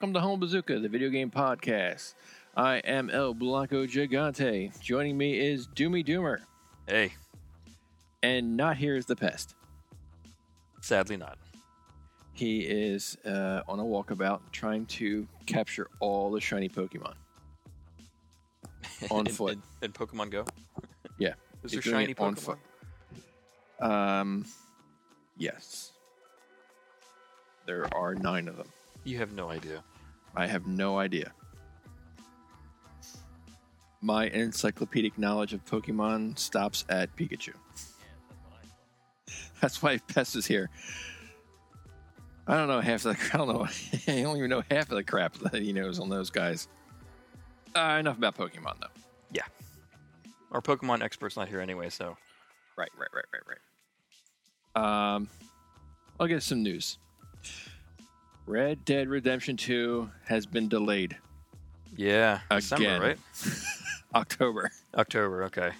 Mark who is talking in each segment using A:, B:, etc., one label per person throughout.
A: Welcome to Humble Bazooka, the video game podcast. I am El Blanco Gigante. Joining me is Doomy Doomer.
B: Hey,
A: And not here is the pest.
B: sadly not.
A: He is uh, on a walkabout trying to capture all the shiny Pokemon. On
B: in,
A: foot.
B: In, in Pokemon Go?
A: Yeah.
B: Is there shiny
A: it on
B: Pokemon?
A: foot. Um, yes. There are nine of them.
B: You have no idea.
A: I have no idea. My encyclopedic knowledge of Pokemon stops at Pikachu. That's why Pest is here. I don't know half the. I don't know. I don't even know half of the crap that he knows on those guys. Uh, enough about Pokemon, though.
B: Yeah, our Pokemon expert's not here anyway, so
A: Right, right, right, right, right. Um, I'll get some news. Red Dead Redemption 2 has been delayed.
B: yeah, December,
A: Again.
B: right?
A: October.
B: October. Okay.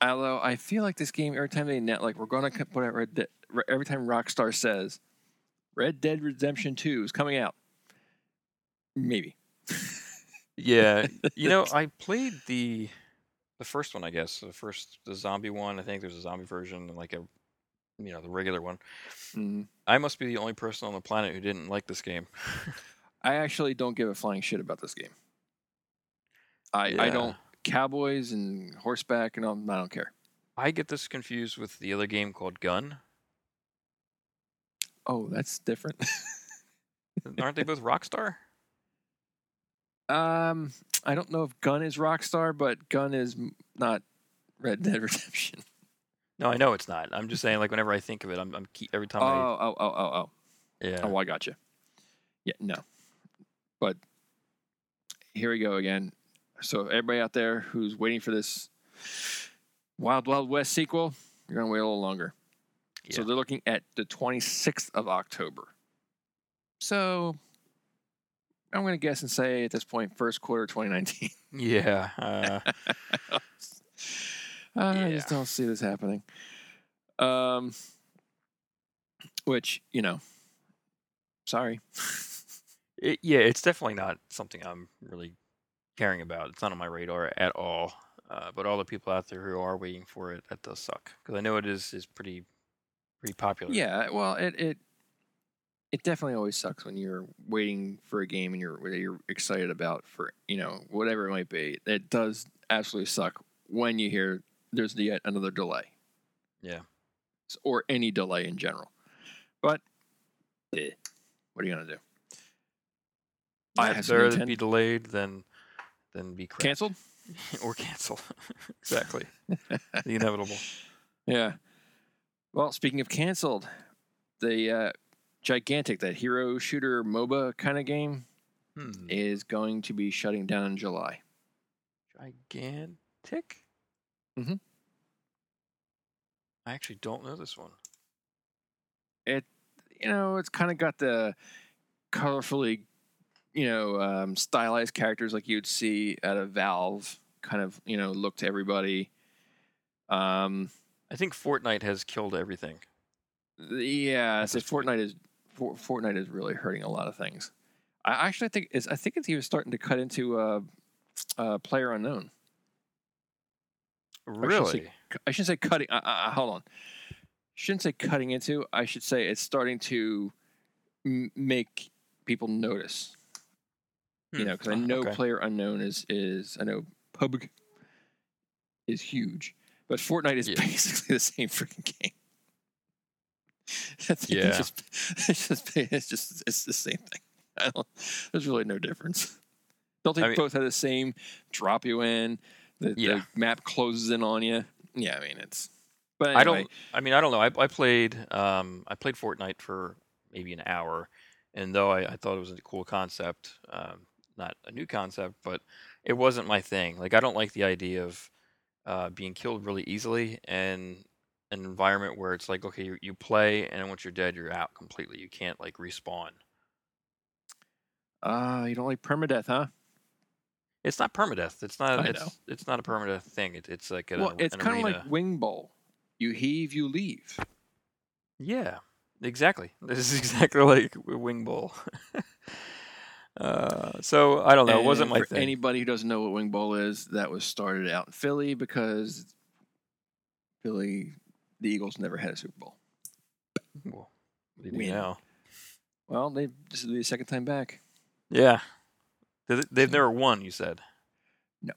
A: Although I feel like this game, every time they net, like we're going to put out Red Dead, every time Rockstar says Red Dead Redemption 2 is coming out. Maybe.
B: Yeah, you know, I played the the first one, I guess, the first the zombie one. I think there's a zombie version and like a you know the regular one.
A: Mm.
B: I must be the only person on the planet who didn't like this game.
A: I actually don't give a flying shit about this game. I, I don't. Cowboys and horseback and all, I don't care.
B: I get this confused with the other game called Gun.
A: Oh, that's different.
B: Aren't they both Rockstar?
A: Um, I don't know if Gun is Rockstar, but Gun is not Red Dead Redemption.
B: No, I know it's not. I'm just saying, like, whenever I think of it, I'm, I'm keep, every time
A: Oh,
B: I
A: oh, oh, oh, oh.
B: yeah.
A: Oh, I got you. Yeah, no. But here we go again. So everybody out there who's waiting for this Wild Wild West sequel, you're gonna wait a little longer.
B: Yeah.
A: So they're looking at the 26th of October. So I'm gonna guess and say at this point, first quarter 2019.
B: Yeah. Uh,
A: I just don't see this happening. Um, which you know, sorry.
B: it, yeah, it's definitely not something I'm really caring about. It's not on my radar at all. Uh, but all the people out there who are waiting for it, that does suck because I know it is is pretty pretty popular.
A: Yeah, well, it it it definitely always sucks when you're waiting for a game and you're you're excited about for you know whatever it might be. It does absolutely suck when you hear there's yet another delay.
B: Yeah.
A: Or any delay in general. But eh, what are you gonna do? I
B: Yeah,
A: have some Nintendo-
B: be delayed than than be crap.
A: Canceled?
B: or canceled. exactly. the inevitable.
A: Yeah. Well, speaking of canceled, the uh, gigantic that hero shooter MOBA kind of game
B: Hmm.
A: is going to be shutting down in July.
B: Gigantic.
A: Mhm.
B: I actually don't know this one.
A: It, you know, it's kind of got the colorfully, you know, um, stylized characters like you'd see at a Valve kind of, you know, look to everybody. Um,
B: I think Fortnite has killed everything.
A: yeah, so. Fortnite is For- Fortnite is really hurting a lot of things. I actually think it's I think it's even starting to cut into uh, uh, player unknown. Should say-
B: Really?
A: I shouldn't say cutting. Uh, uh, hold on. Shouldn't say cutting into. I should say it's starting to m- make people notice. You
B: Hmm.
A: know, because I
B: Ah,
A: know
B: okay.
A: Player Unknown is is I know PUBG is huge, but Fortnite is
B: Yeah.
A: basically the same freaking game.
B: Yeah.
A: It's just, it's just it's just it's the same thing. I don't, there's really no difference. Don't they
B: I mean-
A: both have the same drop you in? The,
B: Yeah.
A: the map closes in on you. Yeah, I mean it's. But
B: I don't. I mean, I don't know. I, I played. Um, I played Fortnite for maybe an hour, and though I, I thought it was a cool concept, um, not a new concept, but it wasn't my thing. Like, I don't like the idea of uh, being killed really easily and an environment where it's like, okay, you, you play, and then once you're dead, you're out completely. You can't like respawn.
A: Ah, you don't like permadeath, huh?
B: It's not permadeath. It's not.
A: I
B: it's
A: know.
B: it's not a permadeath thing. It, it's like an,
A: well, it's kind of like wing bowl. You heave, you leave.
B: yeah. Exactly. This is exactly like wing bowl. uh, so I don't know. It wasn't
A: And
B: my
A: for
B: thing.
A: anybody who doesn't know what wing bowl is, that was started out in Philly because Philly, the Eagles never had a Super Bowl.
B: Well, what do do
A: Win.
B: now?
A: Well, they this will be the second time back.
B: Yeah. They- They've never won. You said.
A: No.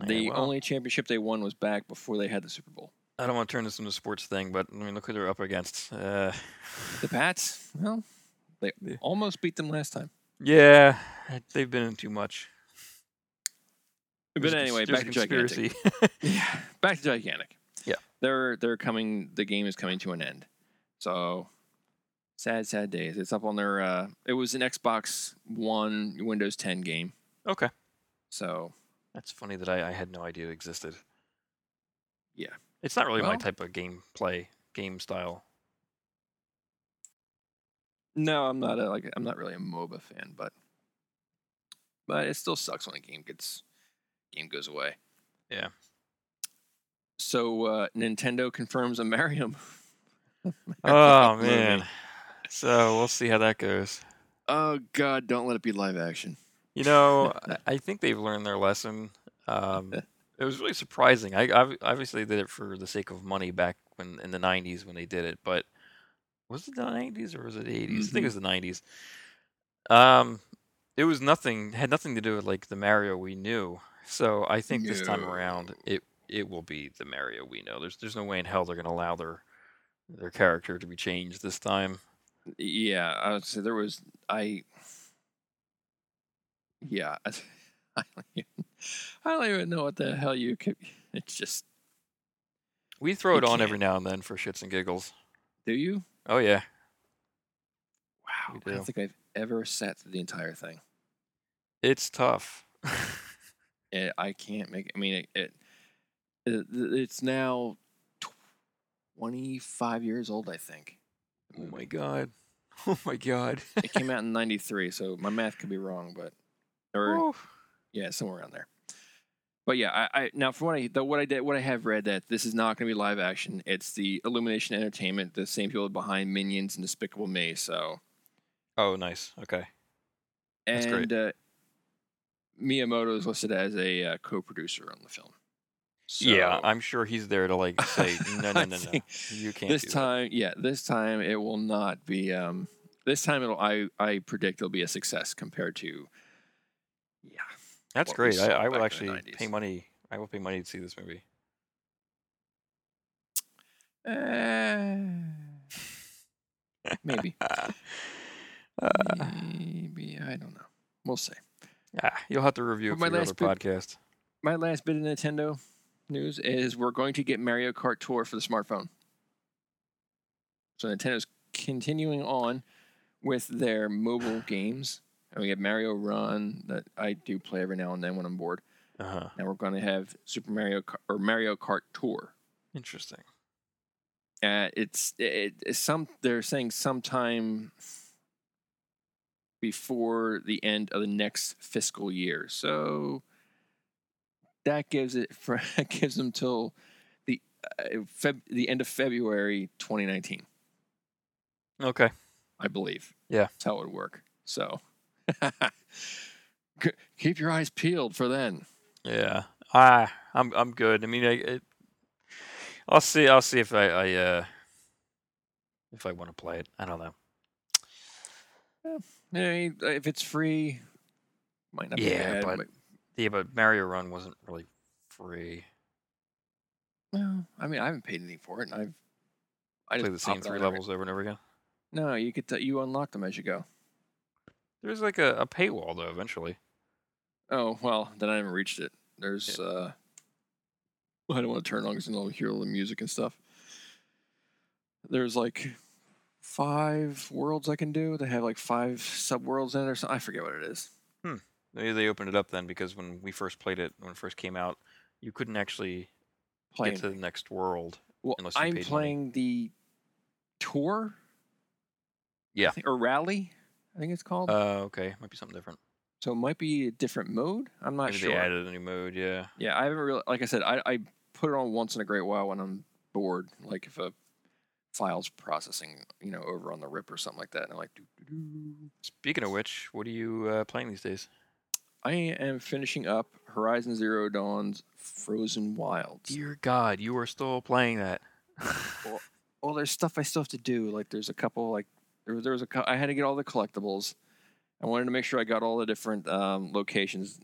B: Yeah,
A: The
B: well,
A: only championship they won was back before they had the Super Bowl.
B: I don't want to turn this into a sports thing, but I mean, look who they're up against. Uh,
A: The Pats, well, they
B: Yeah.
A: almost beat them last time.
B: yeah, they've been in too much.
A: But
B: There's
A: anyway,
B: there's
A: back
B: a
A: to gigantic.
B: conspiracy.
A: Yeah, back to gigantic.
B: Yeah.
A: they're they're coming. The game is coming to an end. So sad, sad days. It's up on their. uh It was an Xbox One, Windows 10 game.
B: okay,
A: So
B: that's funny that I, I had no idea it existed.
A: Yeah.
B: it's not really my type of gameplay, game style.
A: no, I'm not a like. I'm not really a MOBA fan, but but it still sucks when a game gets game goes away.
B: Yeah.
A: So uh Nintendo confirms a Mario.
B: Oh
A: movie.
B: So we'll see how that goes.
A: Oh God! Don't let it be live action.
B: You know, I- think they've learned their lesson. Um, it was really surprising. I I obviously did it for the sake of money back when in the '90s when they did it, but was it the '90s or was it the '80s? I think it was the '90s. Um, it was nothing had nothing to do with like the Mario we knew. So I think this time around it it will be the Mario we know. There's there's no way in hell they're gonna allow their their character to be changed this time.
A: Yeah, I would say there was I. Yeah, I, I don't even, I don't even know what the hell you could. It's just,
B: We throw it on every now and then for shits and giggles.
A: do you?
B: Oh yeah.
A: Wow, I
B: do.
A: don't think I've ever sat through the entire thing.
B: It's tough.
A: It, I can't make. I mean, it, it, it it's now twenty five years old. I think
B: oh my god. Oh my god.
A: it came out in ninety three, so my math could be wrong, but or
B: Woo.
A: Yeah, somewhere around there. But yeah, I, I now from what I the, what I did what I have read that this is not going to be live action. It's the Illumination Entertainment, the same people behind Minions and Despicable Me. So
B: Oh, nice. Okay. That's
A: and
B: great.
A: uh, Miyamoto is listed as a uh, co-producer on the film.
B: Yeah, I'm sure he's there to like say no, no, no, no. You can't.
A: this
B: do that."
A: time, yeah, this time it will not be. Um, this time it'll. I I predict it'll be a success compared to. Yeah,
B: That's great. I, I will actually pay money. I will pay money to see this movie.
A: uh, maybe.
B: Uh,
A: Maybe I don't know. We'll see.
B: ah, you'll have to review it for your
A: last
B: other
A: bit-
B: podcast.
A: My last bit of Nintendo news is we're going to get Mario Kart Tour for the smartphone. So Nintendo's continuing on with their mobile games. And we have Mario Run that I do play every now and then when I'm bored.
B: Uh huh.
A: Now we're going to have Super Mario Kart, or Mario Kart Tour.
B: Interesting.
A: Uh, it's it, it's some they're saying sometime before the end of the next fiscal year. So that gives it for that gives them till the uh, Feb, the end of February 2019,
B: Okay.
A: I believe.
B: Yeah.
A: that's how it would work. So keep your eyes peeled for then.
B: Yeah. Ah, I'm I'm good. I mean, I, it, I'll see. I'll see if I, I uh if I want to play it. I don't know.
A: I mean, if it's free, might not be
B: Yeah,
A: bad.
B: but- Yeah, but Mario Run wasn't really free.
A: well, I mean, I haven't paid anything for it, and I've I
B: Play
A: just
B: the same three levels over and over again.
A: No, you get to, you unlock them as you go.
B: There's like a, a paywall though. Eventually.
A: Oh well, then I haven't reached it. There's uh, I don't want to turn on because I'll hear all the music and stuff. There's like five worlds I can do. They have like five sub worlds in it or something. I forget what it is.
B: Maybe they opened it up then because when we first played it, when it first came out, you couldn't actually
A: Playing.
B: get to the next world.
A: well,
B: unless you
A: I'm
B: paid money.
A: playing the tour.
B: Yeah.
A: think- or rally. I think it's called.
B: Uh, okay, might be something different.
A: so it might be a different mode. I'm not
B: Maybe
A: sure.
B: they added a new mode. Yeah.
A: Yeah, I haven't really. Like I said, I, I put it on once in a great while when I'm bored. Like if a files processing, you know, over on the rip or something like that. And I'm like, doo-doo-doo.
B: Speaking of which, what are you uh, playing these days?
A: I am finishing up Horizon Zero Dawn's Frozen Wilds.
B: Dear God, you are still playing that.
A: Well, there's stuff I still have to do. Like, there's a couple, like, there was, there was a, I had to get all the collectibles. I wanted to make sure I got all the different um, locations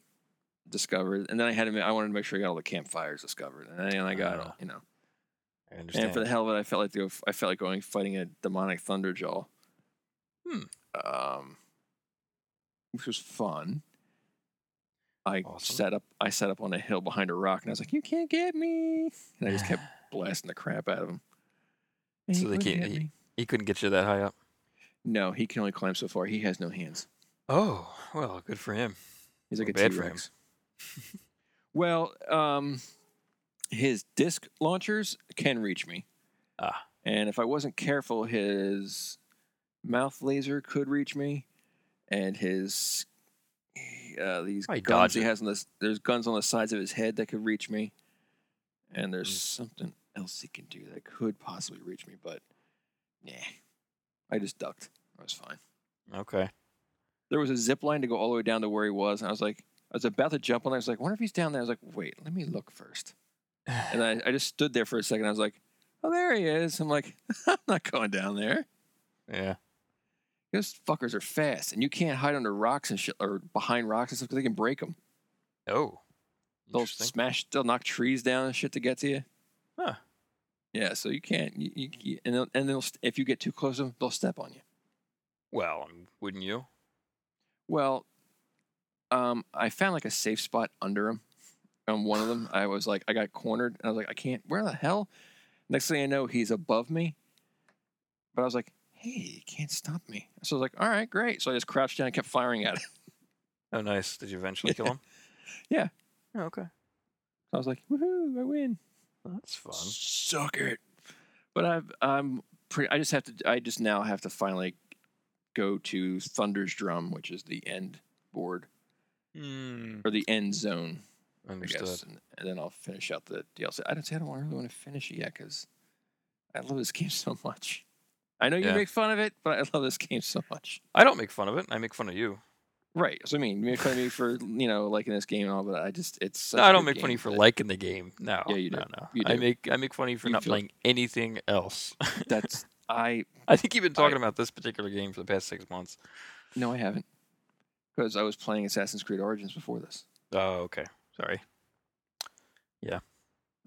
A: discovered, and then I had to, I wanted to make sure I got all the campfires discovered, and then I got,
B: Ah.
A: you know,
B: I understand.
A: and for the hell of it, I felt like go, I felt like going fighting a demonic thunderjaw.
B: Hmm.
A: Um, which was fun. I
B: Awesome.
A: set up. I set up on a hill behind a rock, and I was like, "You can't get me!" And I just kept blasting the crap out of him. And he
B: So they can't-
A: me.
B: he couldn't get you that high up.
A: No, he can only climb so far. He has no hands.
B: Oh, well, good for him.
A: He's like
B: Or
A: a
B: bad
A: T. Rex. well, um, his disc launchers can reach me.
B: Ah.
A: And if I wasn't careful, his mouth laser could reach me, and his uh, these
B: Probably
A: guns he
B: it.
A: has on this. There's guns on the sides of his head that could reach me, and there's
B: Mm.
A: something else he can do that could possibly reach me, but yeah, I just ducked. I was fine.
B: Okay.
A: There was a zip line to go all the way down to where he was, and I was like, I was about to jump on. I was like, wonder if he's down there. I was like, wait, let me look first. And I, I just stood there for a second. I was like, oh, there he is. I'm like, I'm not going down there.
B: yeah.
A: Those fuckers are fast, and you can't hide under rocks and shit or behind rocks and stuff because they can break them.
B: Oh.
A: They'll smash, they'll knock trees down and shit to get to you.
B: Huh.
A: Yeah, so you can't, you, you, you- and they'll, and they'll, if you get too close to them, they'll step on you.
B: Well, wouldn't you?
A: Well, um, I found like a safe spot under them. On one of them, I was like, I got cornered, and I was like, I can't. Where the hell? Next thing I know, he's above me. But I was like, hey, you can't stop me. So I was like, all right, great. So I just crouched down and kept firing at it.
B: Oh, nice. Did you eventually kill him?
A: Yeah.
B: Oh, okay.
A: I was like, woohoo, I win.
B: Well, that's fun.
A: Suck it. But I've, I'm pretty. I just have to. I just now have to finally go to Thunder's Drum, which is the end board
B: Hmm.
A: or the end zone. I
B: Understood.
A: guess, and, and then I'll finish out the DLC. I don't say I don't really want to finish it yet because I love this game so much. I know you
B: Yeah.
A: make fun of it, but I love this game so much.
B: I don't make fun of it. I make fun of you.
A: Right. So I mean, you make fun of me for you know liking this game and all, but I just it's.
B: No, I don't make fun of you for liking the game. No.
A: Yeah, you do.
B: no.
A: You
B: I make I make fun of you for
A: You
B: not
A: feel-
B: playing anything else.
A: That's I
B: I think you've been talking
A: I-
B: about this particular game for the past six months.
A: no, I haven't because I was playing Assassin's Creed Origins before this.
B: Oh, okay. Sorry. Yeah.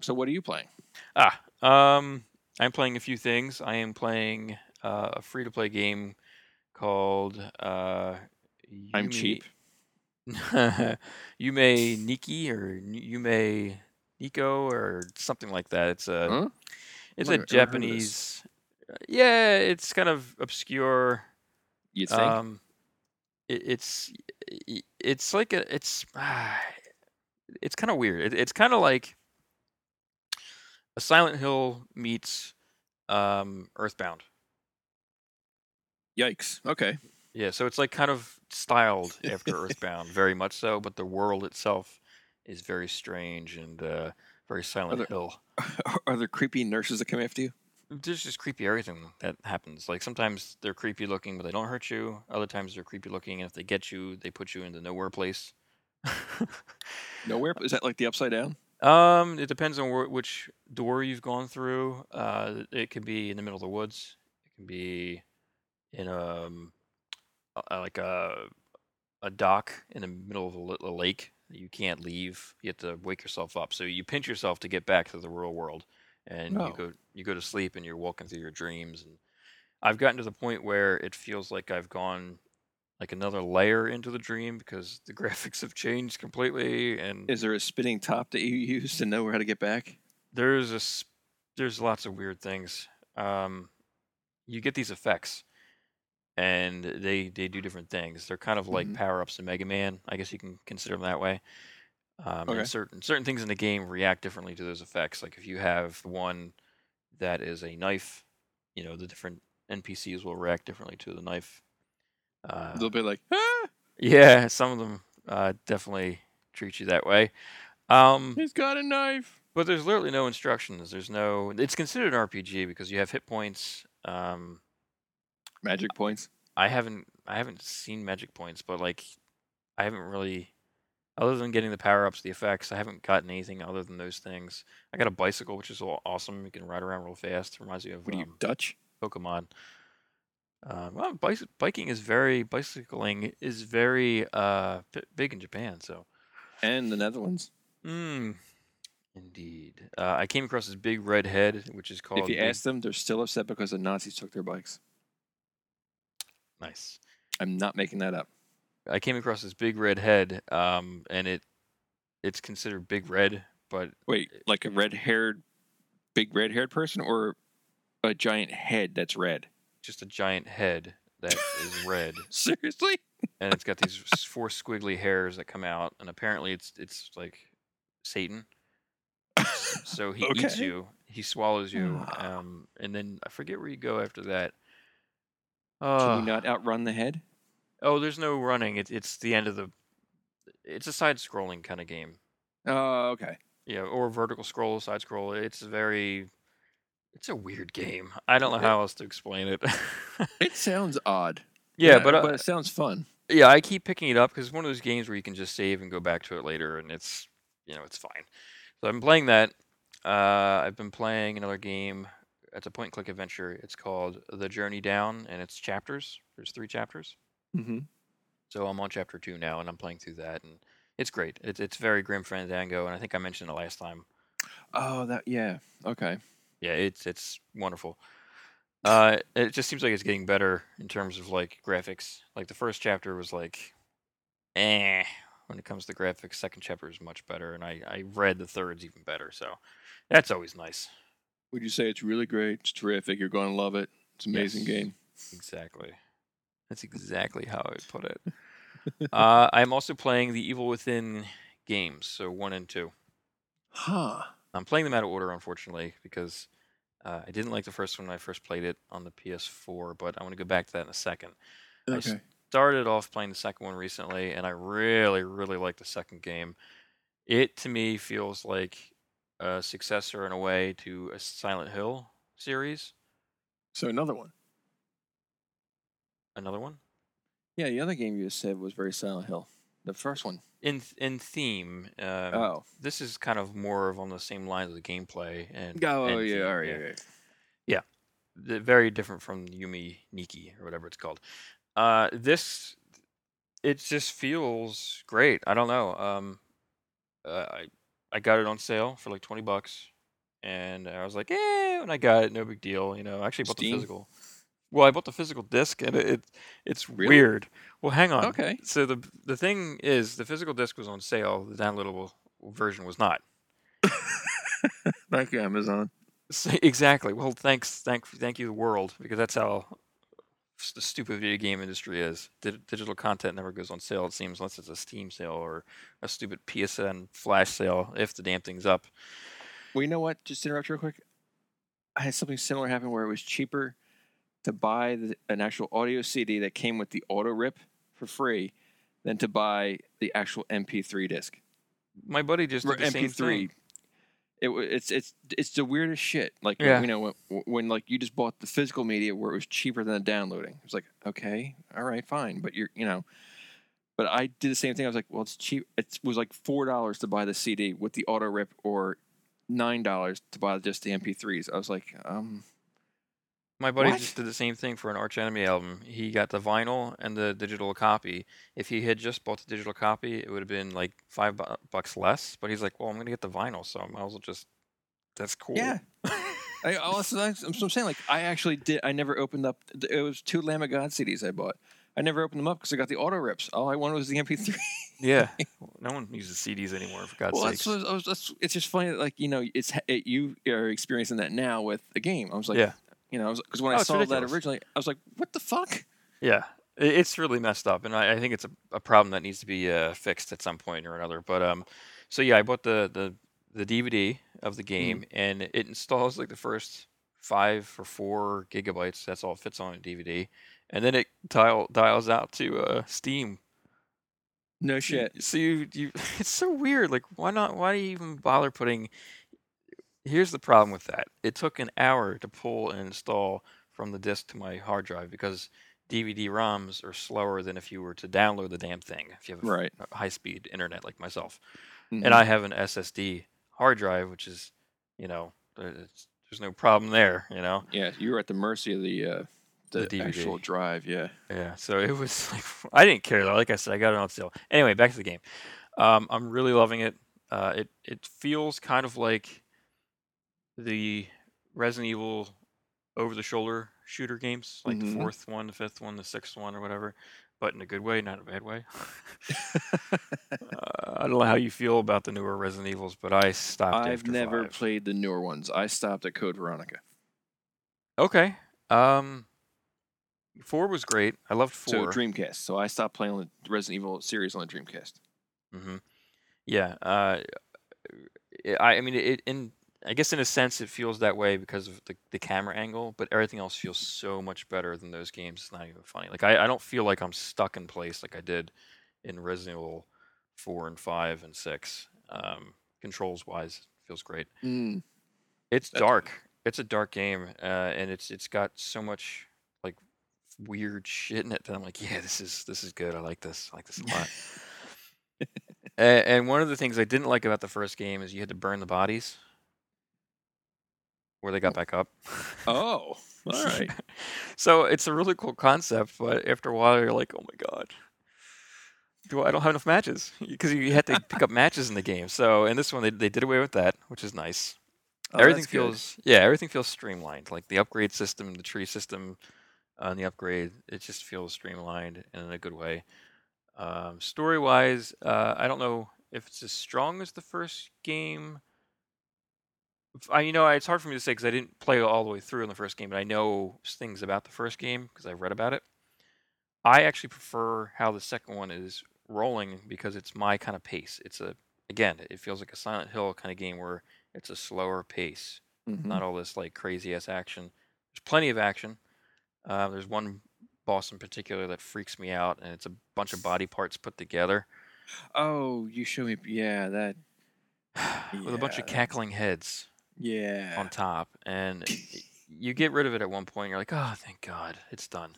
A: So what are you playing?
B: Ah, um, I'm playing a few things. I am playing uh, a free-to-play game called uh,
A: I'm cheap.
B: Yume Nikki or N- Yume Nico or something like that. It's a
A: Huh?
B: it's
A: I've
B: a
A: never- never heard of this.
B: Japanese. uh, Yeah, it's kind of obscure.
A: You think?
B: Um, it, it's i- it's like a it's ah, it's kind of weird. It, it's kind of like a Silent Hill meets um, Earthbound.
A: Yikes. Okay.
B: Yeah, so it's like kind of styled after Earthbound, very much so, but the world itself is very strange and uh, very Silent
A: there-
B: Hill.
A: are there creepy nurses that come after you?
B: There's just creepy everything that happens. Like sometimes they're creepy looking, but they don't hurt you. Other times they're creepy looking, and if they get you, they put you in the nowhere place.
A: Nowhere. Is that like the upside down?
B: Um, it depends on wh- which door you've gone through. Uh, it could be in the middle of the woods. It can be in um, a, like a a dock in the middle of a, a lake that you can't leave. You have to wake yourself up. So you pinch yourself to get back to the real world, and
A: Oh.
B: you go you go to sleep and you're walking through your dreams. And I've gotten to the point where it feels like I've gone like another layer into the dream because the graphics have changed completely and
A: Is there a spinning top that you use to know how to get back?
B: there's a there's lots of weird things. Um, you get these effects, and they they do different things. They're kind of like
A: Mhm.
B: power ups in Mega Man. I guess you can consider them that way. Um,
A: Okay.
B: certain certain things in the game react differently to those effects. Like if you have one that is a knife, you know the different NPCs will react differently to the knife. Uh,
A: They'll be like, ah,
B: yeah, some of them uh, definitely treat you that way. Um,
A: he's got a knife.
B: But there's literally no instructions. There's no. It's considered an RPG because you have hit points. Um,
A: Magic points.
B: I haven't I haven't seen magic points, but like I haven't really other than getting the power ups, the effects, I haven't gotten anything other than those things. I got a bicycle, which is aw- awesome. You can ride around real fast. Reminds me of
A: What are you
B: um,
A: Dutch?
B: Pokemon. Um, well, bicy- biking is very bicycling is very uh b- big in Japan. So,
A: And the Netherlands.
B: mm, indeed, uh, I came across this big red head, which is called.
A: if you
B: Big-
A: ask them, they're still upset because the Nazis took their bikes.
B: Nice.
A: I'm not making that up.
B: I came across this big red head, um, and it it's considered big red, but
A: Wait, like a red-haired, big red-haired person, or a giant head that's red?
B: just a giant head that is red,
A: Seriously?
B: and it's got these four squiggly hairs that come out, and apparently it's it's like Satan. So he eats you, he swallows you,
A: Ah.
B: um, and then I forget where you go after that.
A: Can
B: Uh,
A: you not outrun the head?
B: oh, there's no running. It, it's the end of the. It's a side-scrolling kind of game.
A: Oh, okay.
B: Yeah, or vertical scroll, side scroll. It's very. It's a weird game. I don't know how else to explain it.
A: It sounds odd.
B: yeah, but uh,
A: but it sounds fun.
B: Yeah, I keep picking it up because it's one of those games where you can just save and go back to it later, and it's you know it's fine. So I'm playing that. Uh, I've been playing another game. It's a point-and-click adventure. It's called The Journey Down, and it's chapters. There's three chapters.
A: Mm-hmm.
B: So I'm on chapter two now, and I'm playing through that, and it's great. It's it's very Grim Fandango, and I think I mentioned it last time.
A: Oh, that yeah. Okay.
B: Yeah, it's it's wonderful. Uh, it just seems like it's getting better in terms of like graphics. Like the first chapter was like, eh, when it comes to graphics. Second chapter is much better, and I I read the third's even better. So that's always nice.
A: Would you say it's really great? It's terrific. You're going to love it. It's an amazing
B: Yes.
A: game.
B: Exactly. That's exactly how I would put it. uh, I'm also playing the Evil Within games, so one and two.
A: Huh.
B: I'm playing them out of order, unfortunately, because uh, I didn't like the first one when I first played it on the PS4, but I want to go back to that in a second. I
A: Okay.
B: Started off playing the second one recently, and I really, really like the second game. It to me feels like a successor in a way to a Silent Hill series.
A: So another one.
B: Another one
A: Yeah, the other game you just said was very Silent Hill. The first one.
B: in in theme. Um,
A: oh.
B: This is kind of more of on the same lines of the gameplay and.
A: Oh,
B: and
A: yeah.
B: theme,
A: All right. all right.
B: the- very different from Yumi Nikki or whatever it's called. Uh, this it just feels great. I don't know. Um, uh, I I got it on sale for like twenty bucks, and I was like, eh, when I got it, no big deal. You know, I actually bought
A: Steam?
B: the physical. Well, I bought the physical disc, and it, it it's
A: Really?
B: weird. Well, hang on.
A: Okay.
B: So the the thing is, the physical disc was on sale. The downloadable version was not.
A: Thank you, Amazon.
B: So, exactly. Well, thanks, thank, thank you, the world, because that's how the stupid video game industry is. Di- digital content never goes on sale. It seems unless it's a Steam sale or a stupid PSN flash sale, if the damn thing's up.
A: Well, you know what? Just interrupt real quick. I had something similar happen where it was cheaper to buy the, an actual audio CD that came with the auto rip for free than to buy the actual MP3 disc.
B: My buddy just
A: Or
B: did the same
A: MP3.
B: thing.
A: It, it's it's it's the weirdest shit. Like
B: Yeah.
A: you know when, when like you just bought the physical media where it was cheaper than the downloading. It was like okay, all right, fine, but you're you know. But I did the same thing. I was like, well, it's cheap. It was like four dollars to buy the CD with the auto rip, or nine dollars to buy just the MP3s. I was like, um,
B: My buddy
A: What?
B: just did the same thing for an Arch Enemy album. He got the vinyl and the digital copy. If he had just bought the digital copy, it would have been like five bu- bucks less. But he's like, well, I'm going to get the vinyl, so I might as well just. That's cool.
A: Yeah. I also that's I'm saying. Like I actually did. I never opened up. It was two Lamb of God CDs I bought. I never opened them up because I got the auto rips. All I wanted was the MP3.
B: Yeah. no one uses CDs anymore, for God's sake.
A: well,
B: sakes.
A: that's, was, that's it's just funny. that, Like you know, it's it, you are experiencing that now with the game. I was like,
B: Yeah.
A: You know, because when
B: Oh,
A: I saw
B: ridiculous.
A: that originally, I was like, what the fuck?
B: Yeah, it's really messed up, and I, I think it's a, a problem that needs to be uh, fixed at some point or another. But um, so yeah, I bought the the, the DVD of the game, and it installs like the first five or four gigabytes. That's all it fits on a DVD, and then it dial dials out to uh, Steam.
A: No shit.
B: So you, you it's so weird. Like, why not? Why do you even bother putting here's the problem with that. It took an hour to pull and install from the disk to my hard drive because DVD ROMs are slower than if you were to download the damn thing. If you have a
A: Right.
B: high speed internet like myself,
A: Mhm.
B: and I have an SSD hard drive, which is, you know, it's, there's no problem there. You know.
A: yeah, you were at the mercy of the uh, the,
B: The DVD.
A: actual drive. Yeah.
B: Yeah, so it was like I didn't care though. Like I said, I got it on sale. Anyway, back to the game. Um, I'm really loving it. Uh, it it feels kind of like the Resident Evil over the shoulder shooter games, like
A: Mhm.
B: the fourth one, the fifth one, the sixth one, or whatever, but in a good way, not a bad way. uh, I don't know how you feel about the newer Resident Evils, but I stopped.
A: I've never
B: five.
A: played the newer ones. I stopped at Code Veronica.
B: Okay. Um, four was great. I loved four. So.
A: Dreamcast. So I stopped playing the Resident Evil series on the Dreamcast.
B: hmm Yeah. Uh, I, I mean, it in I guess in a sense it feels that way because of the, the camera angle, but everything else feels so much better than those games. It's not even funny. Like I, I don't feel like I'm stuck in place like I did in Resident Evil four and five and six. Um, controls wise, feels great.
A: Mm.
B: It's
A: That's
B: dark. It's a dark game, uh, and it's it's got so much like weird shit in it that I'm like, yeah, this is this is good. I like this. I like this a lot. And one of the things I didn't like about the first game is you had to burn the bodies where they got back up.
A: Oh, all right.
B: so it's a really cool concept, but after a while you're like, oh my god, do I don't have enough matches because you had to pick up matches in the game. So in this one they they did away with that, which is nice
A: Oh,
B: everything
A: that's good.
B: feels yeah everything feels streamlined like the upgrade system the tree system uh, and the upgrade it just feels streamlined and in a good way um, story wise uh, i don't know if it's as strong as the first game I, you know it's hard for me to say because i didn't play all the way through in the first game but i know things about the first game because i've read about it i actually prefer how the second one is rolling because it's my kind of pace it's a again it feels like a silent hill kind of game where it's a slower pace
A: Mhm.
B: not all this like crazy ass action. There's plenty of action. Uh, there's one boss in particular that freaks me out, and it's a bunch of body parts put together
A: Oh, you show me. Yeah, that.
B: with a bunch of cackling heads
A: Yeah.
B: on top, and you get rid of it at one point. You're like, oh, thank God, it's done.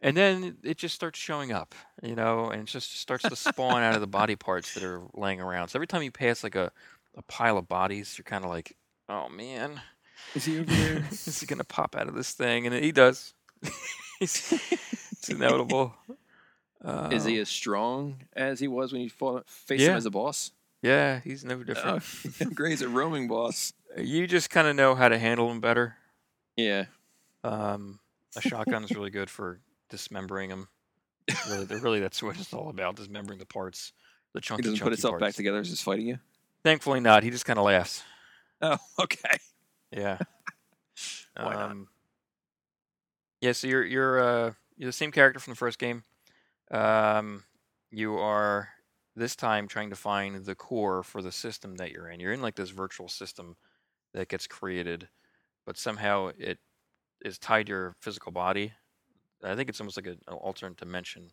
B: And then it just starts showing up, you know, and it just starts to spawn out of the body parts that are laying around. So every time you pass like a, a pile of bodies, you're kind of like, oh man,
A: Is he over there?
B: is he gonna pop out of this thing? And he does. It's inevitable.
A: Is he
B: Um,
A: as strong as he was when you fought, faced him as a boss?
B: Yeah, he's no
A: Oh,
B: different.
A: Gray's a roaming boss.
B: You just kind of know how to handle him better.
A: Yeah.
B: Um, a shotgun's really good for dismembering him. Really, really, that's what it's all about: dismembering the parts, the
A: He doesn't put
B: itself
A: himself back together as he's fighting you.
B: Thankfully, not. He just kind of laughs.
A: Oh, okay.
B: Yeah.
A: Why not?
B: um, Yeah, so you're you're uh you're the same character from the first game. Um, you are this time trying to find the core for the system that you're in. You're in like this virtual system that gets created, but somehow it is tied to your physical body. I think it's almost like an alternate dimension.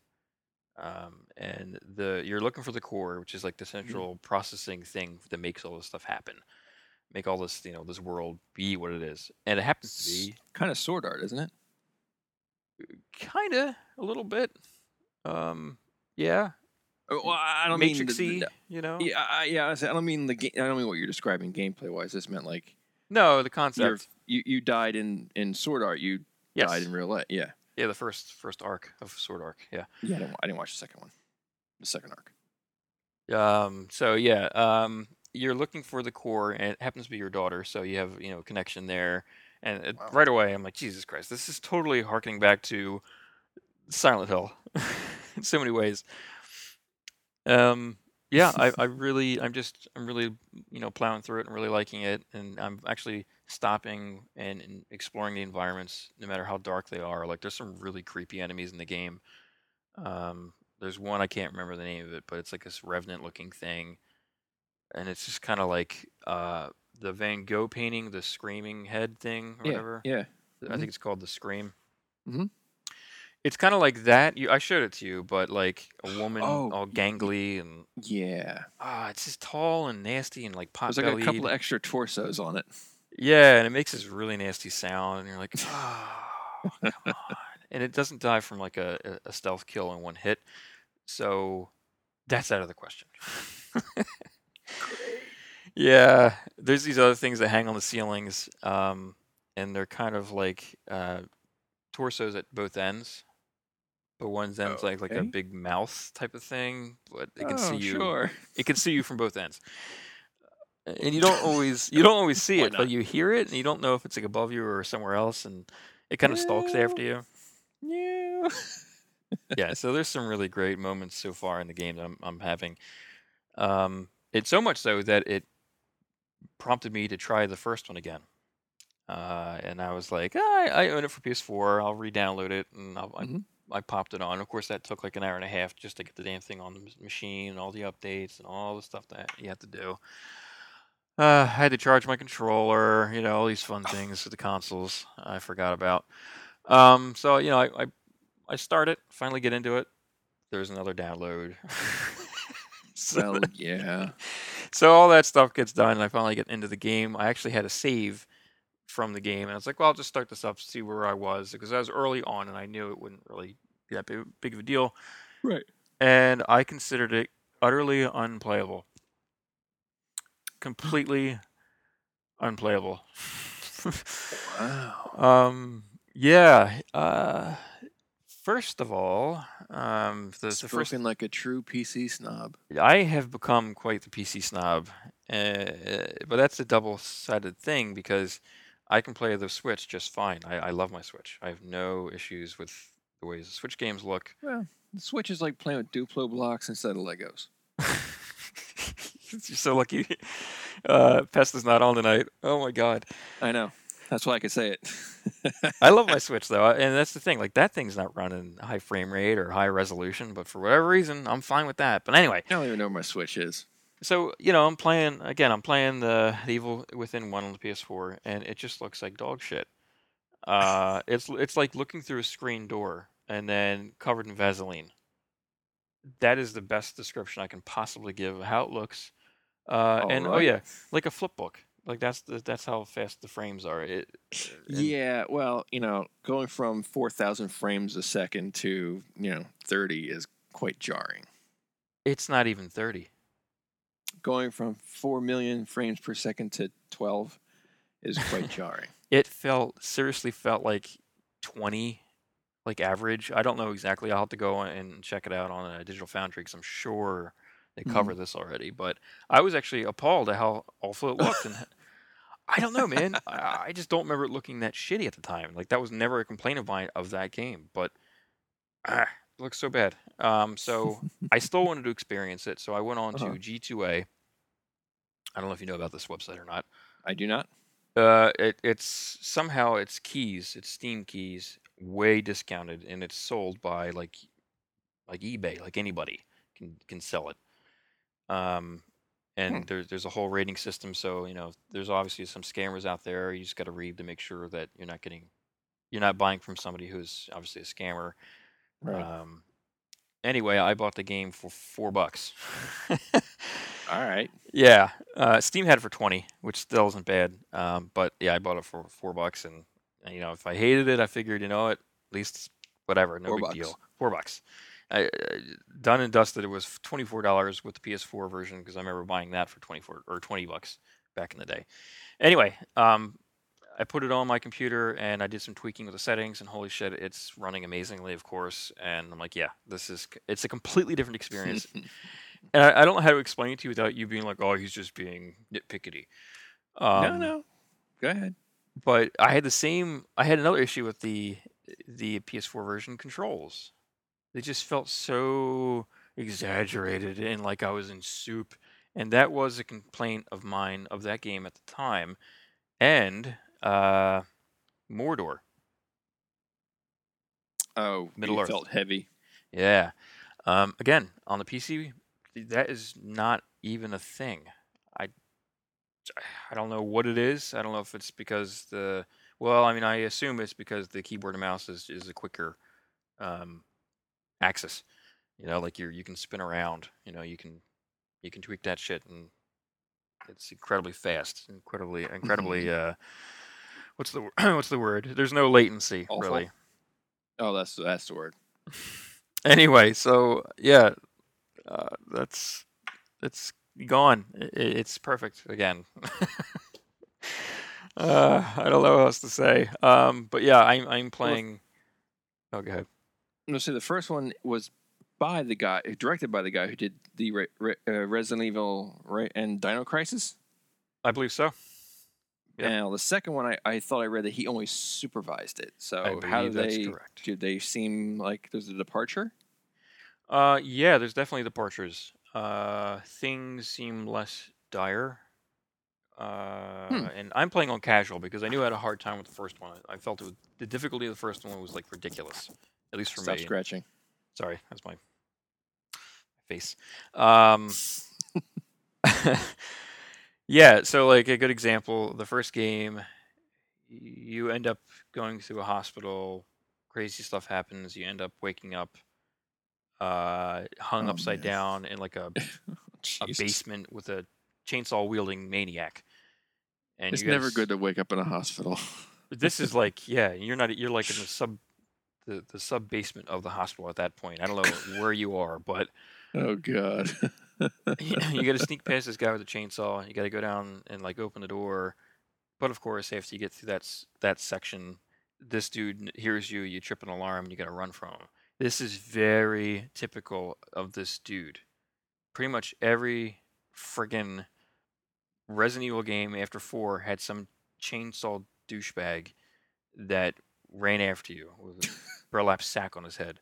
B: Um, and the you're looking for the core, which is like the central processing thing that makes all this stuff happen, make all this you know this world be what it is, and it happens to be
A: Kind of sword art, isn't it?
B: Kinda, a little bit. Um, yeah,
A: Well, I don't mean. the- the-
B: you know.
A: yeah, I, yeah. I don't mean the. Ga- I don't mean what you're describing gameplay wise. This meant like
B: No, the concept.
A: you you died in in sword art. You
B: Yes.
A: died in real life. Yeah.
B: Yeah, the first first arc of Sword Art. Yeah.
A: Yeah. I didn't, I didn't watch the second one. The second arc.
B: Um. So yeah. Um. You're looking for the core, and it happens to be your daughter. So you have you know a connection there, and it,
A: Wow.
B: right away I'm like, Jesus Christ, this is totally harkening back to Silent Hill in so many ways. Um. Yeah, I, I really, I'm just, I'm really, you know, plowing through it and really liking it, and I'm actually stopping and, and exploring the environments, no matter how dark they are. Like, there's some really creepy enemies in the game. Um, there's one I can't remember the name of it, but it's like this revenant-looking thing, and it's just kind of like uh, the Van Gogh painting, the screaming head thing, or
A: Yeah.
B: whatever.
A: Yeah.
B: I think it's called the Scream.
A: Mhm.
B: It's kind of like that. You, I showed it to you, but like a woman
A: Oh,
B: all gangly and
A: Yeah.
B: ah, it's just tall and nasty and like pot
A: There's like a
B: bellied.
A: couple of extra torsos on it.
B: Yeah, and it makes this really nasty sound, and you're like, oh, come on. And it doesn't die from like a, a- a stealth kill in one hit, so that's out of the question. yeah, there's these other things that hang on the ceilings, um, and they're kind of like uh, torsos at both ends. But one's end's like like a big mouth type of thing, but it can see
A: Oh,
B: you
A: Sure.
B: it can see you from both ends. And you don't always you don't always see it but you hear it and you don't know if it's like above you or somewhere else and it kind of stalks after you.
A: Yeah.
B: yeah so there's some really great moments so far in the game that i'm, I'm having. Um, it's so much so that it prompted me to try the first one again. Uh, and i was like "Ah, I, I own it for ps4 i'll re-download it and I'll,
A: Mhm.
B: I, popped it on of course that took like an hour and a half just to get the damn thing on the machine and all the updates and all the stuff that you have to do Uh, I had to charge my controller, you know, all these fun things with the consoles I forgot about. Um, so you know, I, I I start it, finally get into it. There's another download. so,
A: Well, yeah.
B: so all that stuff gets done, and I finally get into the game. I actually had a save from the game, and I was like, well, I'll just start this up, see where I was, because I was early on, and I knew it wouldn't really be that big, big of a deal.
A: Right.
B: And I considered it utterly unplayable. Completely unplayable.
A: Wow.
B: Um. Yeah. Uh. First of all, um, the, the first
A: Spoken like a true PC snob.
B: I have become quite the PC snob, uh, but that's a double-sided thing because I can play the Switch just fine. I, I love my Switch. I have no issues with the way the Switch games look.
A: Well, the Switch is like playing with Duplo blocks instead of Legos.
B: You're so lucky. Uh, Pest is not on tonight. Oh my god.
A: I know. That's why I could say it.
B: I love my Switch though, and that's the thing. Like that thing's not running high frame rate or high resolution, but for whatever reason, I'm fine with that. But anyway,
A: I don't even know where my Switch is.
B: So you know, I'm playing again. I'm playing the, the Evil Within one on the PS4, and it just looks like dog shit. Uh, it's it's like looking through a screen door and then covered in Vaseline. That is the best description I can possibly give of how it looks. Uh, and oh yeah, like a flip book. Like that's the, that's how fast the frames are. It,
A: Yeah, well, you know, going from 4,000 frames a second to, you know, 30 is quite jarring.
B: it's not even thirty.
A: Going from 4 million frames per second to 12 is quite jarring.
B: it felt seriously felt like 20 like average. I don't know exactly. I'll have to go and check it out on a digital foundry because i'm sure they cover this already but i was actually appalled at how awful it looked and i don't know man. I, I just don't remember it looking that shitty at the time. Like that was never a complaint of mine of that game but ah, it looks so bad. Um, so i still wanted to experience it so i went on to
A: Uh-huh.
B: g2a i don't know if you know about this website or not
A: I do not.
B: uh, it, it's somehow its keys, its Steam keys, way discounted, and it's sold by like like eBay, like anybody can can sell it. Um, and
A: Hmm.
B: there's there's a whole rating system, so you know there's obviously some scammers out there. You just got to read to make sure that you're not getting, you're not buying from somebody who's obviously a scammer.
A: Right.
B: Um, anyway, I bought the game for four bucks.
A: All right.
B: Yeah, uh, Steam had it for twenty, which still isn't bad. Um, but yeah, I bought it for four bucks, and, and, you know, if I hated it, I figured, you know what, at least whatever, no
A: Four
B: big
A: bucks.
B: deal. Four bucks. I, uh, done and dusted. It was twenty four dollars with the PS4 version because I remember buying that for twenty four or twenty bucks back in the day. Anyway, um, I put it on my computer and I did some tweaking with the settings, and holy shit, it's running amazingly, of course. And I'm like, yeah, this is it's a completely different experience. and I, I don't know how to explain it to you without you being like, oh, he's just being nitpickety. Um,
A: no, no. Go ahead.
B: But I had the same. I had another issue with the the PS4 version controls. They just felt so exaggerated and like I was in soup. And that was a complaint of mine of that game at the time. And uh, Mordor.
A: Oh,
B: Middle Earth.
A: felt heavy.
B: Yeah. Um, again, on the PC, that is not even a thing. I, I don't know what it is. I don't know if it's because the well, I mean, I assume it's because the keyboard and mouse is, is a quicker um, axis. You know, like you you can spin around. You know, you can you can tweak that shit, and it's incredibly fast, incredibly incredibly. Uh, what's the what's the word? There's no latency
A: Awful.
B: really.
A: Oh, that's that's the word.
B: Anyway, so yeah, uh, that's it's gone. I- i- it's perfect again. uh, I don't know what else to say. Um, but yeah, I'm I'm playing. Oh, go ahead.
A: No, so the first one was by the guy, directed by the guy who did the Re- Re- uh, Resident Evil right and Dino Crisis.
B: I believe so. Yeah.
A: Now the second one, I, I thought I read that he only supervised it. So how do
B: that's
A: they?
B: correct.
A: Do they seem like there's a departure?
B: Uh, yeah, there's definitely departures. Uh, things seem less dire. Uh,
A: Hmm.
B: and I'm playing on casual because I knew I had a hard time with the first one. I felt it was, the difficulty of the first one was like ridiculous, at least for
A: Stop
B: me.
A: scratching.
B: Sorry, that's my face. Um, yeah, so like a good example, the first game, you end up going through a hospital, crazy stuff happens, you end up waking up uh, hung
A: Oh,
B: upside
A: man.
B: down in like a, a basement with a chainsaw wielding maniac. And
A: It's
B: you gotta
A: never good to wake up in a hospital.
B: This is like, yeah, you're not. You're like in the sub, the, the sub basement of the hospital at that point. I don't know where you are, but
A: oh God.
B: you got to sneak past this guy with a chainsaw. You got to go down and like open the door. But of course, after you get through that that section, this dude hears you. You trip an alarm, and you got to run from him. This is very typical of this dude. Pretty much every friggin' Resident Evil game after four had some chainsaw douchebag that ran after you with a burlap sack on his head.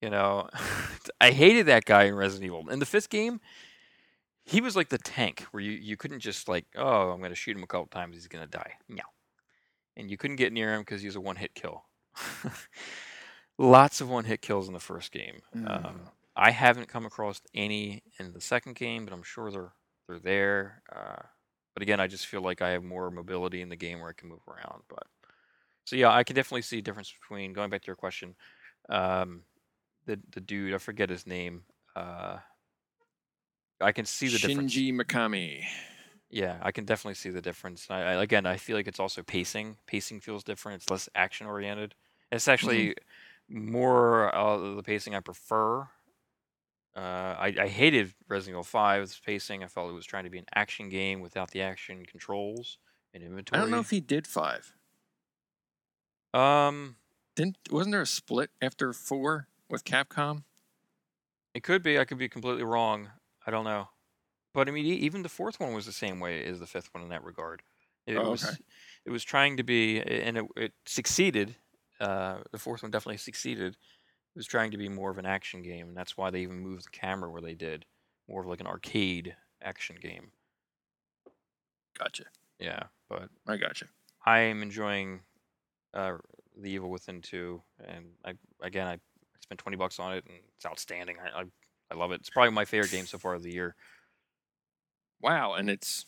B: You know, I hated that guy in Resident Evil. In the fifth game, he was like the tank where you, you couldn't just like, oh, I'm going to shoot him a couple times, he's going to die. No. And you couldn't get near him because he was a one hit kill. Lots of one hit kills in the first game.
A: Mm.
B: Um, I haven't come across any in the second game, but I'm sure they're they're there. Uh, but again, I just feel like I have more mobility in the game where I can move around. But so yeah, I can definitely see a difference between going back to your question. Um, the the dude, I forget his name. Uh, I can see the difference.
A: Shinji Mikami.
B: Yeah, I can definitely see the difference. I, I again, I feel like it's also pacing. Pacing feels different. It's less action oriented. It's actually more uh, the pacing I prefer. Uh, I, I hated Resident Evil 5's pacing. I felt it was trying to be an action game without the action controls and inventory.
A: I don't know if he did five.
B: um,
A: Didn't wasn't there a split after four with Capcom?
B: it could be. I could be completely wrong. I don't know. But I mean, even the fourth one was the same way as the fifth one in that regard. It
A: Oh,
B: was
A: okay.
B: it was trying to be, and it, it succeeded. Uh, the fourth one definitely succeeded. It was trying to be more of an action game, and that's why they even moved the camera where they did, more of like an arcade action game.
A: Gotcha.
B: Yeah, but
A: I gotcha.
B: I am enjoying uh, the Evil Within two, and I again I spent twenty bucks on it, and it's outstanding. I I, I love it. It's probably my favorite game so far of the year.
A: Wow, and it's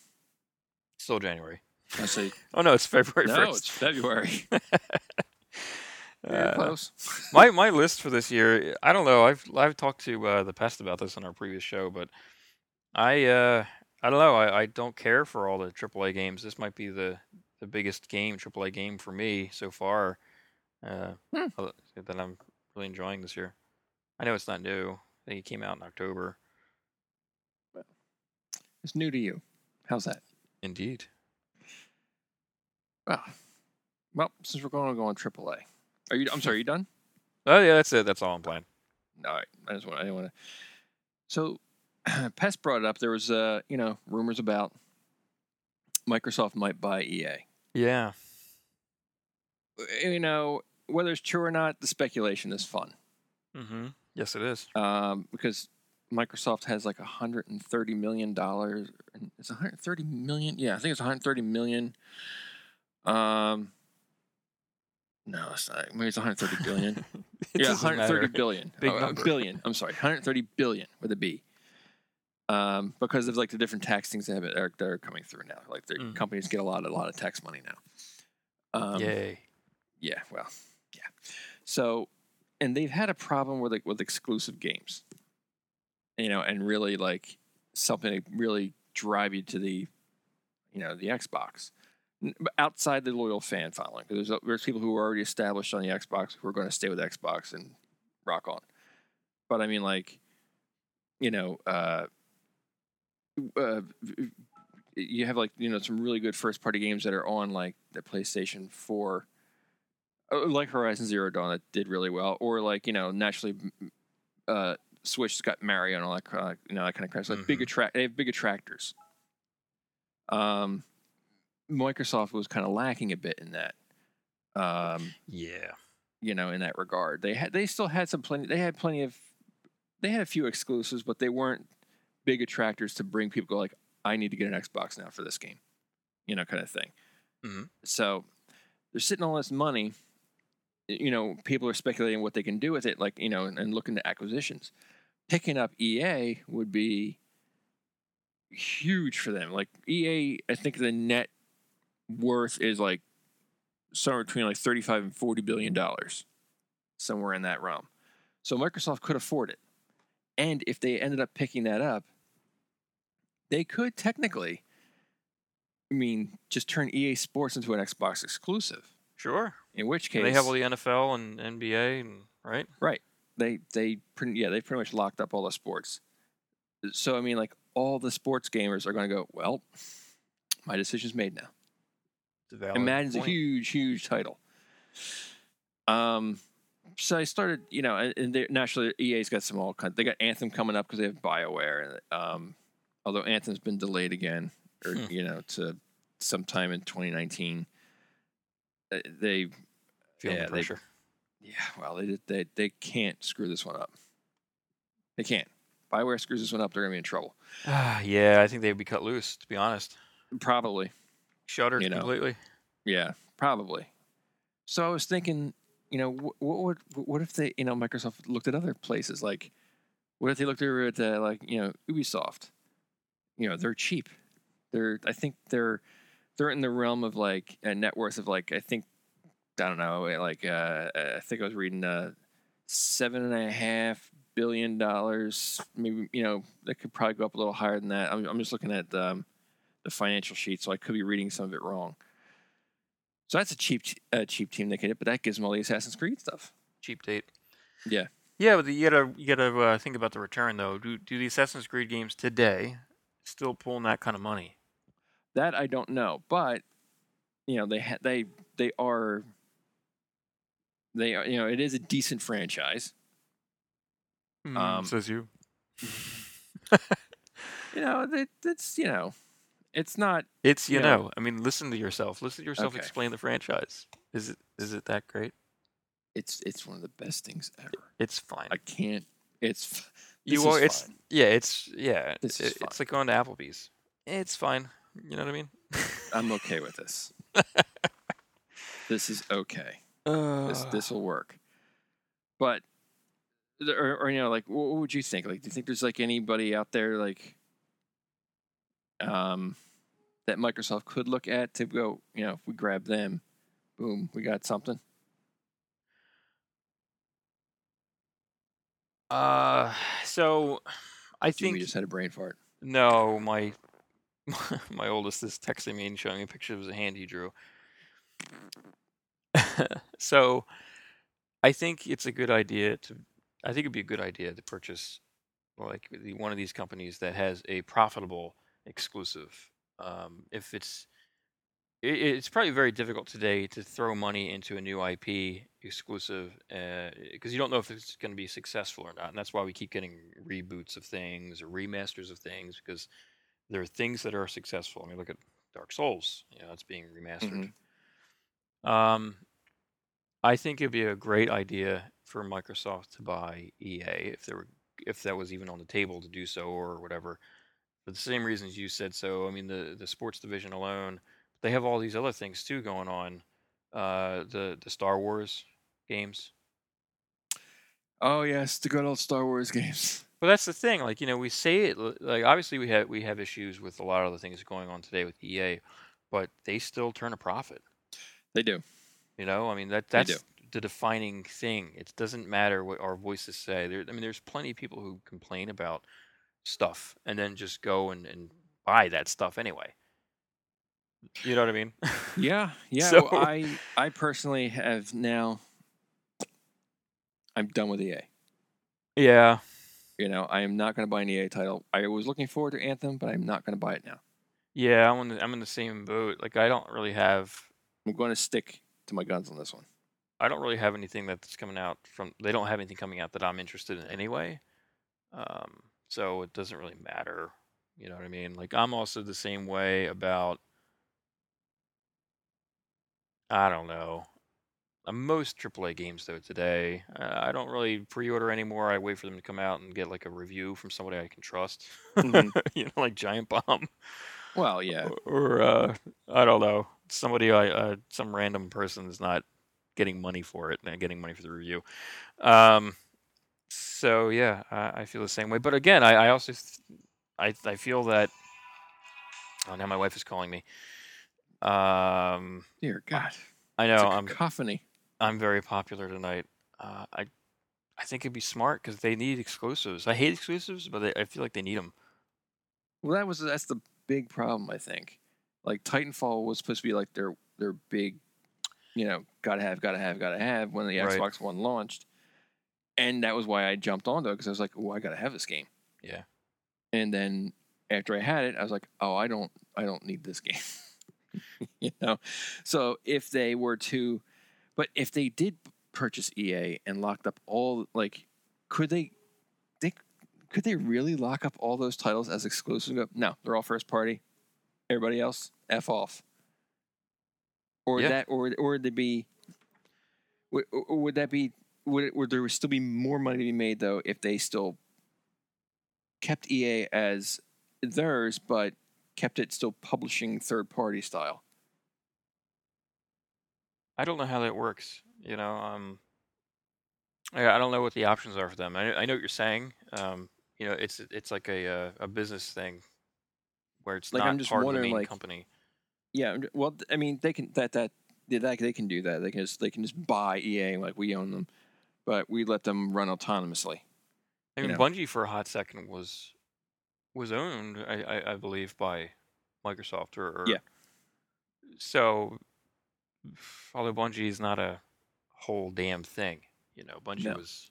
B: Still January.
A: I say
B: Oh no, it's February
A: no,
B: first.
A: it's February.
B: Uh,
A: close.
B: my my list for this year, I don't know. I've I've talked to uh, the pest about this on our previous show, but I uh, I don't know. I, I don't care for all the AAA games. This might be the the biggest game AAA game for me so far. Uh,
A: Hmm.
B: uh, that I'm really enjoying this year. I know it's not new. I think it came out in October.
A: It's new to you. How's that?
B: Indeed.
A: Well, well, since we're going to go on AAA, are you? I'm sorry, are you done?
B: Oh yeah, that's it. That's all I'm playing.
A: All right. I just want. I didn't want to. So, Pest brought it up. There was, uh, you know, rumors about Microsoft might buy EA.
B: Yeah.
A: You know, whether it's true or not, the speculation is fun
B: Mm-hmm. Yes, it is.
A: um, because Microsoft has like 130 million dollars. It's 130 million. Yeah, I think it's 130 million. Um, no, it's not. Maybe it's 130 billion. Yeah,
B: doesn't
A: 130
B: matter.
A: billion.
B: Big
A: Oh,
B: number.
A: billion. I'm sorry, 130 billion with a B. Um, because of like the different tax things that, have, are, that are coming through now. Like the
B: Mm.
A: companies get a lot, a lot of tax money now. Um,
B: Yay.
A: yeah, well, yeah. So and they've had a problem with like with exclusive games. You know, and really like something to really drive you to the, you know, the Xbox. Outside the loyal fan following, 'cause there's there's people who are already established on the Xbox who are going to stay with Xbox and rock on. But I mean, like, you know, uh, uh, you have like you know some really good first party games that are on like the PlayStation Four, uh, like Horizon Zero Dawn that did really well, or like you know naturally, uh, Switch's got Mario and all that kind of, you know that kind of crap. So like big
B: Mhm.
A: attract, they have big attractors. Um, Microsoft was kind of lacking a bit in that. Um,
B: Yeah.
A: you know, in that regard. They had they still had some plenty they had plenty of they had a few exclusives, but they weren't big attractors to bring people like, I need to get an Xbox now for this game. You know, kind of thing.
B: Mhm.
A: So they're sitting on this money. You know, people are speculating what they can do with it, like, you know, and, and looking to acquisitions. Picking up EA would be huge for them. Like EA, I think the net worth is like somewhere between like 35 and 40 billion dollars. Somewhere in that realm. So microsoft could afford it. And if they ended up picking that up they could technically i mean just turn ea sports into an xbox exclusive.
B: Sure.
A: in which case
B: They have all the NFL and NBA and right.
A: right. They they pretty yeah they pretty much locked up all the sports. So i mean like all the sports gamers are going to go well my decision's made now
B: It's a valid
A: Imagine a huge, huge title. Um, so I started, you know, and, and they're- naturally EA's got some all kind. They got Anthem coming up because they have Bioware. Um, although Anthem's been delayed again, or
B: Hmm.
A: you know, to sometime in 2019. Uh, They,
B: feel
A: yeah,
B: the
A: they-
B: pressure.
A: yeah, well, they they they can't screw this one up. They can't. Bioware screws this one up, they're gonna be in trouble.
B: Ah, yeah, I think they'd be cut loose. To be honest,
A: Probably.
B: Shuttered
A: You know.
B: completely.
A: Yeah, probably. So I was thinking, you know, wh- what would what if they, you know, Microsoft looked at other places like, what if they looked over at uh, like you know Ubisoft? You know, they're cheap. They're I think they're they're in the realm of like a net worth of like I think I don't know like uh, I think I was reading uh, seven and a half billion dollars. Maybe you know that could probably go up a little higher than that. I'm I'm just looking at um, the financial sheet, so I could be reading some of it wrong. So that's a cheap, uh, cheap team they could hit, but that gives them all the Assassin's Creed stuff.
B: Cheap date.
A: Yeah.
B: Yeah, but you gotta you gotta uh, think about the return though. Do do the Assassin's Creed games today still pulling that kind of money?
A: That I don't know, but you know they ha- they they are they are you know it is a decent franchise. Um,
B: says you.
A: You know that that's you know it's not
B: It's you
A: you
B: know.
A: know.
B: I mean, listen to yourself. Listen to yourself
A: Okay.
B: explain the franchise. Is it is it that great?
A: it's it's one of the best things ever.
B: It's fine.
A: I can't. It's f-
B: you
A: this
B: are. It's
A: fine.
B: yeah. It's yeah.
A: This
B: it-
A: is
B: it's
A: fine.
B: like going to Applebee's. It's fine. You know what I mean?
A: I'm okay with this. this is okay. this
B: Uh,
A: this will work. But or, or you know, like what, what would you think? Like, do you think there's like anybody out there like um that Microsoft could look at to go, you know, if we grab them, boom, we got something.
B: Uh, so I think we
A: just had a brain fart.
B: no. My my oldest is texting me and showing me pictures of a hand he drew. so I think it's a good idea to. I think it'd be a good idea to purchase like one of these companies that has a profitable exclusive. Um, if it's it, it's probably very difficult today to throw money into a new IP exclusive uh because you don't know if it's going to be successful or not, and that's why we keep getting reboots of things or remasters of things because there are things that are successful. I mean, look at Dark Souls; you know, it's being remastered. Um, I think it'd be a great idea for Microsoft to buy EA if there were if that was even on the table to do so or whatever. For the same reasons you said so. I mean, the the sports division alone, they have all these other things too going on. Uh, the the Star Wars games.
A: Oh yes, the good old Star Wars games.
B: But that's the thing. Like you know, we say it like obviously we have we have issues with a lot of the things going on today with EA, but they still turn a profit.
A: They do.
B: You know, I mean that that's the defining thing. It doesn't matter what our voices say. There, I mean, there's plenty of people who complain about stuff and then just go and, and buy that stuff anyway. You know what I mean?
A: Yeah, yeah.
B: So-
A: well, I I personally have now. I'm done with EA.
B: yeah.
A: You know, I am not going to buy an EA title. I was looking forward to Anthem, but I'm not going to buy it now.
B: Yeah, I'm in the, I'm in the same boat. Like I don't really have
A: I'm going to stick to my guns on this one.
B: I don't really have anything that's coming out from. They don't have anything coming out that I'm interested in anyway. Um, so it doesn't really matter. You know what I mean? Like I'm also the same way about. I don't know. Uh, Most AAA games though today, uh, I don't really pre-order anymore. I wait for them to come out and get like a review from somebody I can trust.
A: Mhm.
B: you know, like Giant Bomb
A: Well, yeah.
B: or uh, I don't know, somebody I uh, some random person is not getting money for it, not getting money for the review. Um, so yeah, I, I feel the same way. But again, I, I also th- I I feel that. Oh, now my wife is calling me. Um,
A: Dear God.
B: I know I'm
A: cacophony.
B: I'm very popular tonight. Uh, I I think it'd be smart because they need exclusives. I hate exclusives, but they, I feel like they need them.
A: Well, that was that's the big problem. I think. Like Titanfall was supposed to be like their their big, you know, gotta have, gotta have, gotta have when the
B: Right.
A: Xbox One launched, and that was why I jumped onto it because I was like, oh, I gotta have this game.
B: Yeah.
A: And then after I had it, I was like, oh, I don't, I don't need this game. you know, so if they were to, but if they did purchase EA and locked up all, like, could they, they, could they really lock up all those titles as exclusive? No, they're all first party. Everybody else, f off. Or
B: Yeah.
A: that, or or would they be? Would, or would that be? Would it, would there still be more money to be made though if they still kept EA as theirs, but kept it still publishing third party style?
B: I don't know how that works. You know, um, I, I don't know what the options are for them. I, I know what you're saying. Um, you know, it's it's like a uh, a business thing where it's
A: Like,
B: not
A: I'm just
B: part of the main
A: like,
B: company.
A: Yeah, well, I mean, they can that that that they can do that. They can just they can just buy EA like we own them, but we let them run autonomously.
B: I
A: you
B: mean,
A: know.
B: Bungie for a hot second was was owned, I, I, I believe, by Microsoft or, or
A: Yeah.
B: So, although Bungie is not a whole damn thing, you know, Bungie
A: No.
B: was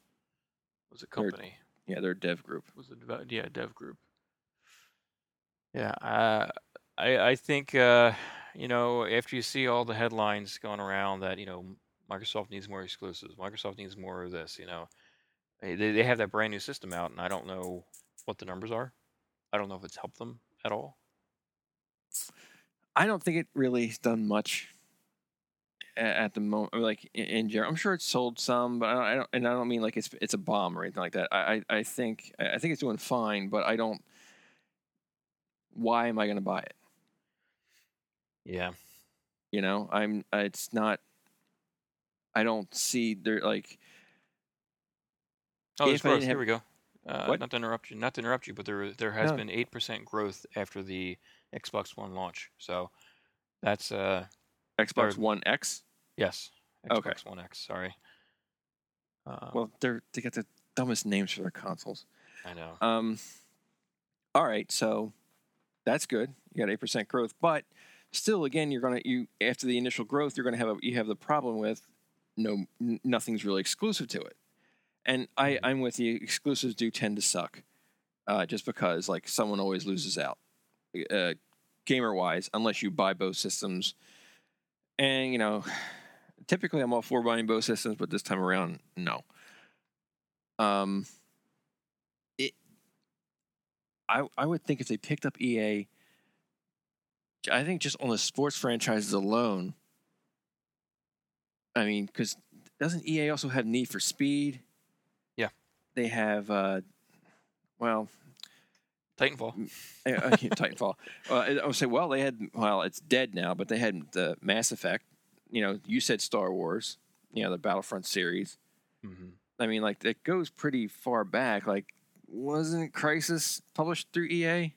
B: was a company.
A: Yeah, they're a dev group.
B: was a dev- yeah dev group. Yeah, uh, I I think uh, you know after you see all the headlines going around that you know Microsoft needs more exclusives, Microsoft needs more of this, you know, they they have that brand new system out, and I don't know what the numbers are. I don't know if it's helped them at all.
A: I don't think it really has done much at the moment. Like in, general, I'm sure it's sold some, but I don't, I don't. And I don't mean like it's it's a bomb or anything like that. I I, I think I think it's doing fine, but I don't. Why am I going to buy it?
B: Yeah,
A: You know, I'm. It's not. I don't see there like.
B: Oh, there's growth.
A: didn't
B: Here we go. Uh, not to interrupt you, not to interrupt you, but there there has
A: No.
B: been eight percent growth after the Xbox One launch. So that's uh
A: Xbox
B: Third.
A: One X.
B: yes, Xbox
A: Okay.
B: One X. Sorry. Uh,
A: Well, they're they got the dumbest names for their consoles.
B: I know.
A: Um, all right, so that's good. You got eight percent growth, but still, again, you're gonna you after the initial growth, you're gonna have a you have the problem with no n- nothing's really exclusive to it, and I
B: Mhm.
A: I'm with you. Exclusives do tend to suck, uh, just because like someone always loses out, uh, gamer wise, unless you buy both systems, and you know. Typically, I'm all for buying both systems, but this time around, no. Um, it, I I would think if they picked up EA, I think just on the sports franchises alone. I mean, because doesn't EA also have Need for Speed?
B: Yeah.
A: They have, uh, well,
B: Titanfall.
A: uh, uh, Titanfall. Uh, I would say, well, they had, well, it's dead now, but they had the Mass Effect. You know, you said Star Wars. You know, the Battlefront series.
B: hmm
A: I mean, like it goes pretty far back. Like, wasn't Crysis published through EA?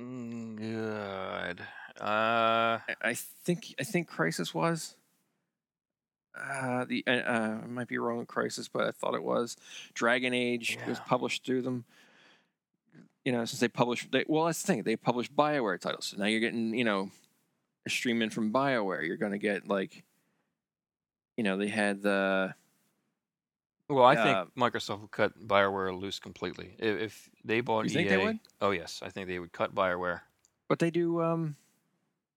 B: Mm, good. Uh,
A: I- I think I think Crysis was. Uh, the uh, uh, I might be wrong with Crysis, but I thought it was Dragon Age was published through them. You know, since they publish, they, well, that's the thing. They publish Bioware titles, so now you're getting, you know, streaming from Bioware. You're going to get like, you know, they had the
B: Well, I
A: Uh,
B: think Microsoft would cut Bioware loose completely. If, if they bought EA,
A: think they would?
B: oh yes, I think they would cut Bioware.
A: But they do. Um.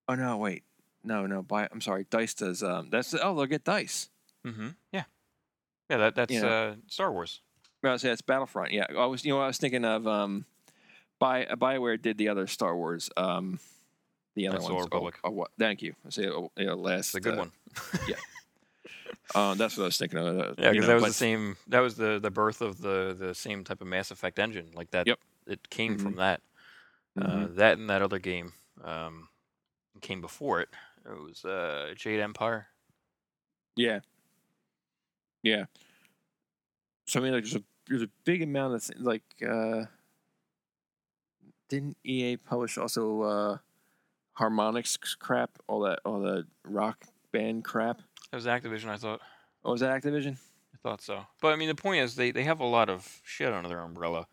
A: Oh no! Wait. No, no. Buy. I'm sorry. Dice does. Um. That's. Oh, they'll get Dice.
B: Mm-hmm. Yeah, yeah. That that's
A: Yeah.
B: uh, Star Wars.
A: I was say that's Battlefront. Yeah. I was. You know. I was thinking of. Um. Buy. Bioware did the other Star Wars. Um. The other
B: the
A: ones. Oh,
B: Republic.
A: oh, what? Thank you. I say. Oh, yeah, last.
B: It's a good
A: uh,
B: one. Yeah.
A: Um. That's what I was thinking of. uh,
B: Yeah, because that was
A: but-
B: the same. That was the the birth of the the same type of Mass Effect engine. Like that.
A: Yep.
B: It came
A: Mhm.
B: from that. Uh,
A: Mhm.
B: that and that other game um, came before it. It was uh, Jade Empire.
A: Yeah. Yeah. So I mean, like, there's a there's a big amount of th- like. uh Didn't EA publish also uh Harmonix crap? All that, all the rock band crap.
B: That was Activision. I thought.
A: Oh, was that Activision?
B: I thought so. But I mean, the point is, they, they have a lot of shit under their umbrella.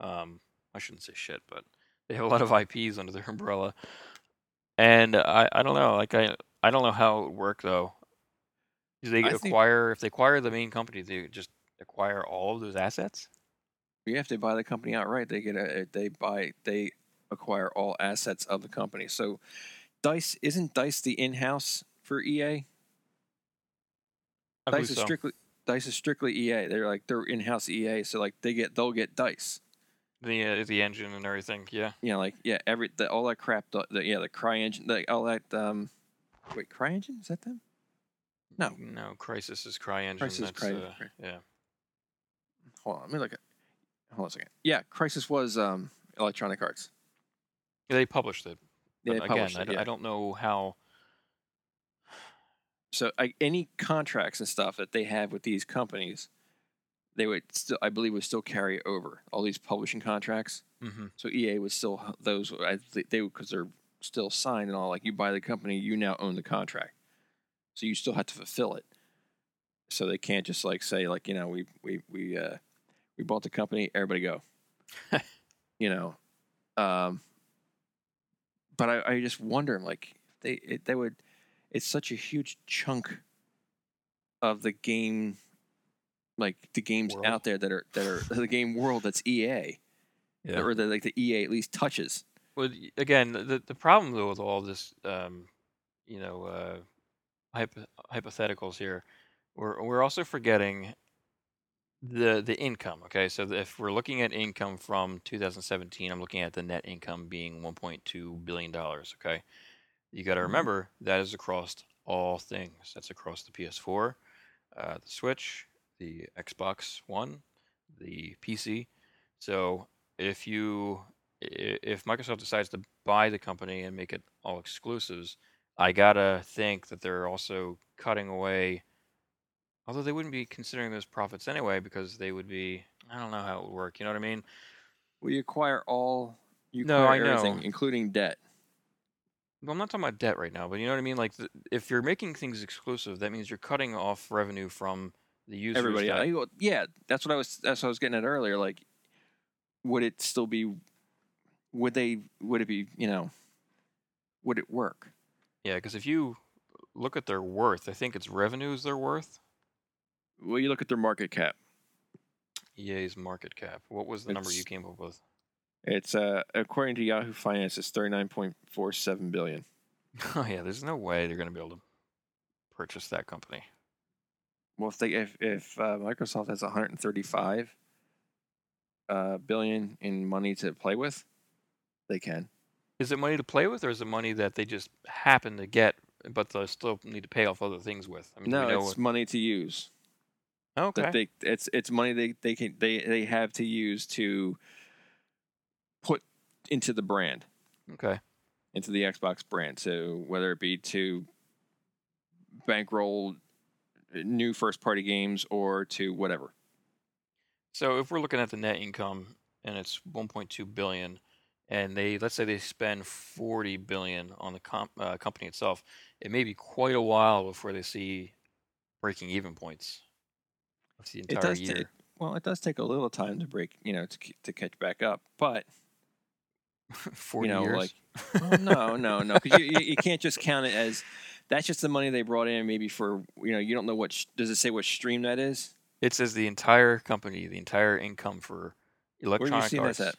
B: Um, I shouldn't say shit, but they have a lot of IPs under their umbrella. And I, I don't know, like I I don't know how it would work though. Do they
A: I
B: acquire if they acquire the main company, they just acquire all of those assets?
A: Yeah, if they buy the company outright, they get a eh, they buy they acquire all assets of the company. So, Dice isn't Dice the in-house for EA?
B: I
A: Dice is
B: so.
A: strictly Dice is strictly EA. They're like they're in-house EA, so like they get they'll get Dice.
B: The uh, the engine and everything. Yeah.
A: you know, like yeah, every the, all that crap. The, the yeah, the CryEngine, like all that. Um, wait, CryEngine is that them? No.
B: No, Crysis is CryEngine.
A: Crysis
B: that's,
A: Cry-
B: uh,
A: Cry-
B: yeah.
A: Hold on, let me look at. Hold on a second. Yeah, Crysis was um Electronic Arts.
B: Yeah, They published it.
A: Yeah, they
B: again,
A: published
B: I,
A: it, yeah.
B: I don't know how.
A: So I, any contracts and stuff that they have with these companies, they would still, I believe, would still carry over all these publishing contracts.
B: hmm
A: So EA would still those I, th- they because they're still signed and all. Like you buy the company, you now own the contract, so you still have to fulfill it. So they can't just like say like you know we we we uh, we bought the company, everybody go. you know, um, but I, I just wonder like they it, they would. It's such a huge chunk of the game, like the games
B: World.
A: out there that are that are the game world that's EA
B: Yeah.
A: or that like the EA at least touches.
B: Well, again, the the problem though with all this, um, you know, uh, hypo- hypotheticals here, we're we're also forgetting the the income. Okay, so if we're looking at income from 2017, I'm looking at the net income being 1.2 billion dollars. Okay, you got to
A: Mhm.
B: remember that is across all things. That's across the PS4, uh, the Switch, the Xbox One, the PC. So if you if Microsoft decides to buy the company and make it all exclusives, I gotta think that they're also cutting away. Although they wouldn't be considering those profits anyway, because they would be. I don't know how it would work. You know what I mean?
A: We acquire all. You
B: No,
A: acquire
B: I
A: everything,
B: know.
A: including debt.
B: Well, I'm not talking about debt right now, but you know what I mean. Like, th- if you're making things exclusive, that means you're cutting off revenue from the users.
A: Everybody,
B: that-
A: I yeah, that's what I was. That's what I was getting at earlier. Like, would it still be? Would they? Would it be? You know, would it work?
B: yeah, because if you look at their worth, I think it's revenues they're worth.
A: Well, you look at their market cap.
B: EA's market cap. What was the number you came up with?
A: It's uh, according to Yahoo Finance, it's thirty nine point four seven billion.
B: Oh yeah, there's no way they're going to be able to purchase that company.
A: Well, if they if if uh, Microsoft has one hundred and thirty five uh, billion in money to play with, they can.
B: Is it money to play with, or is it money that they just happen to get, but they still need to pay off other things with? I mean,
A: No, it's
B: what-
A: money to use.
B: okay.
A: that they it's it's money they they can they they have to use to put into the brand
B: okay.
A: into the Xbox brand. So whether it be to bankroll new first party games or to whatever.
B: So if we're looking at the net income and it's 1.2 billion, and they let's say they spend 40 billion on the comp, uh, company itself, it may be quite a while before they see breaking even points. That's the entire year.
A: well, it does take a little time to break, you know, to to catch back up. But
B: Forty
A: you know,
B: years.
A: like well, no, no, no, because you, you you can't just count it as that's just the money they brought in. Maybe for you know, you don't know what sh- does it say what stream that is?
B: it says the entire company, the entire income for
A: electronic Where you seeing
B: arts.
A: this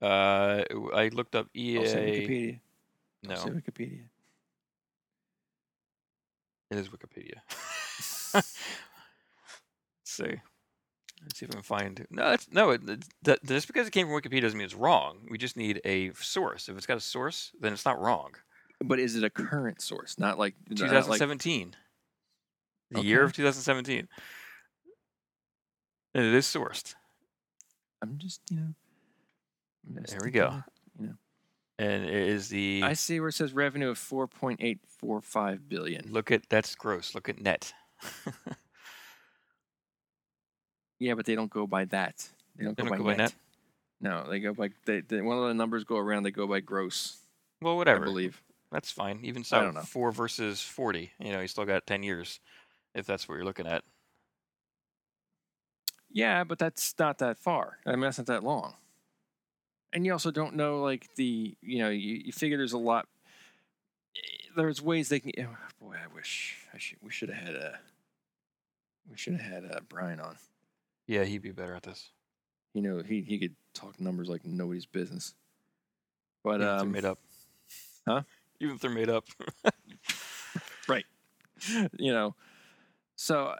A: at?
B: Uh, I looked up EA.
A: I'll Wikipedia.
B: no,
A: I'll Wikipedia.
B: it is Wikipedia. Let's see. Let's see if I can find. No, it's, no. It, it- that, just because it came from Wikipedia doesn't mean it's wrong. We just need a source. If it's got a source, then it's not wrong.
A: But is it a current source? Not like not like
B: 2017. the year of 2017. And it is sourced.
A: I'm just you know. Just
B: There we go.
A: of-
B: And it is the.
A: I see where it says revenue of 4.845 billion.
B: Look at. That's gross. Look at net.
A: Yeah, but they don't go by that. They don't
B: They
A: go,
B: don't
A: by,
B: go by
A: net. No, they go by they, they, one of the numbers go around. They go by gross,
B: well, whatever.
A: I believe.
B: That's fine. Even so, four versus 40. You know, you still got 10 years if that's what you're looking at.
A: Yeah, but that's not that far. I mean, that's not that long. And you also don't know, like the you know, you, you figure there's a lot. There's ways they can. oh, boy, I wish I should. We should have had a. We should have had uh, Brian on.
B: Yeah, he'd be better at this.
A: You know, he he could talk numbers like nobody's business. But
B: they're
A: um,
B: made up.
A: Huh?
B: Even if they're made up. Right.
A: You know, so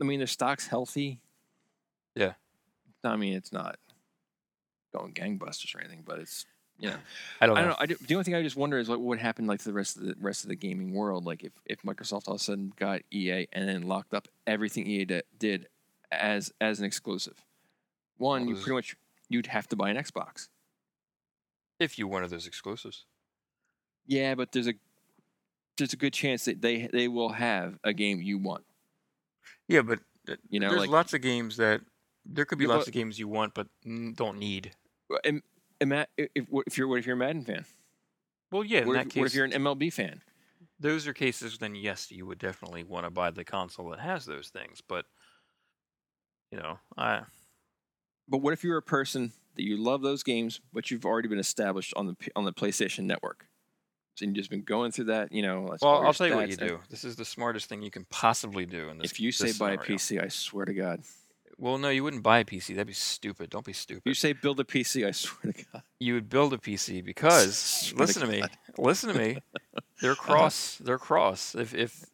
A: I mean, their stock's healthy.
B: Yeah.
A: I mean, it's not going gangbusters or anything, but it's you know,
B: I don't
A: I
B: know.
A: don't know. I do, the only thing I just wonder is like what would happen like to the rest of the rest of the gaming world. Like if, if Microsoft all of a sudden got EA and then locked up everything EA di- did as as an exclusive. One, you pretty much you'd have to buy an Xbox.
B: If you wanted those exclusives.
A: Yeah, but there's a there's a good chance that they they will have a game you want.
B: Yeah, but
A: You know,
B: there's
A: like-
B: lots of games that there could be lots
A: but-
B: of games you want but don't need.
A: And, and Matt, if, if you're what if you're a Madden fan?
B: Well, yeah, in
A: what,
B: that
A: if,
B: case,
A: what if you're an MLB fan?
B: those are cases then yes, you would definitely want to buy the console that has those things. But you know, I
A: But what if you're a person that you love those games, but you've already been established on the on the PlayStation Network? You've just been going through that, you know.
B: well, I'll tell you what you do. This is the smartest thing you can possibly do in this.
A: If you say
B: this
A: buy a. PC, I swear to God.
B: well, no, you wouldn't buy a PC. That'd be stupid. Don't be
A: If
B: stupid.
A: you say build a PC, I swear to God.
B: you would build a PC because
A: Swear to
B: listen to me, listen to me. They're uh-huh. cross. They're cross. If if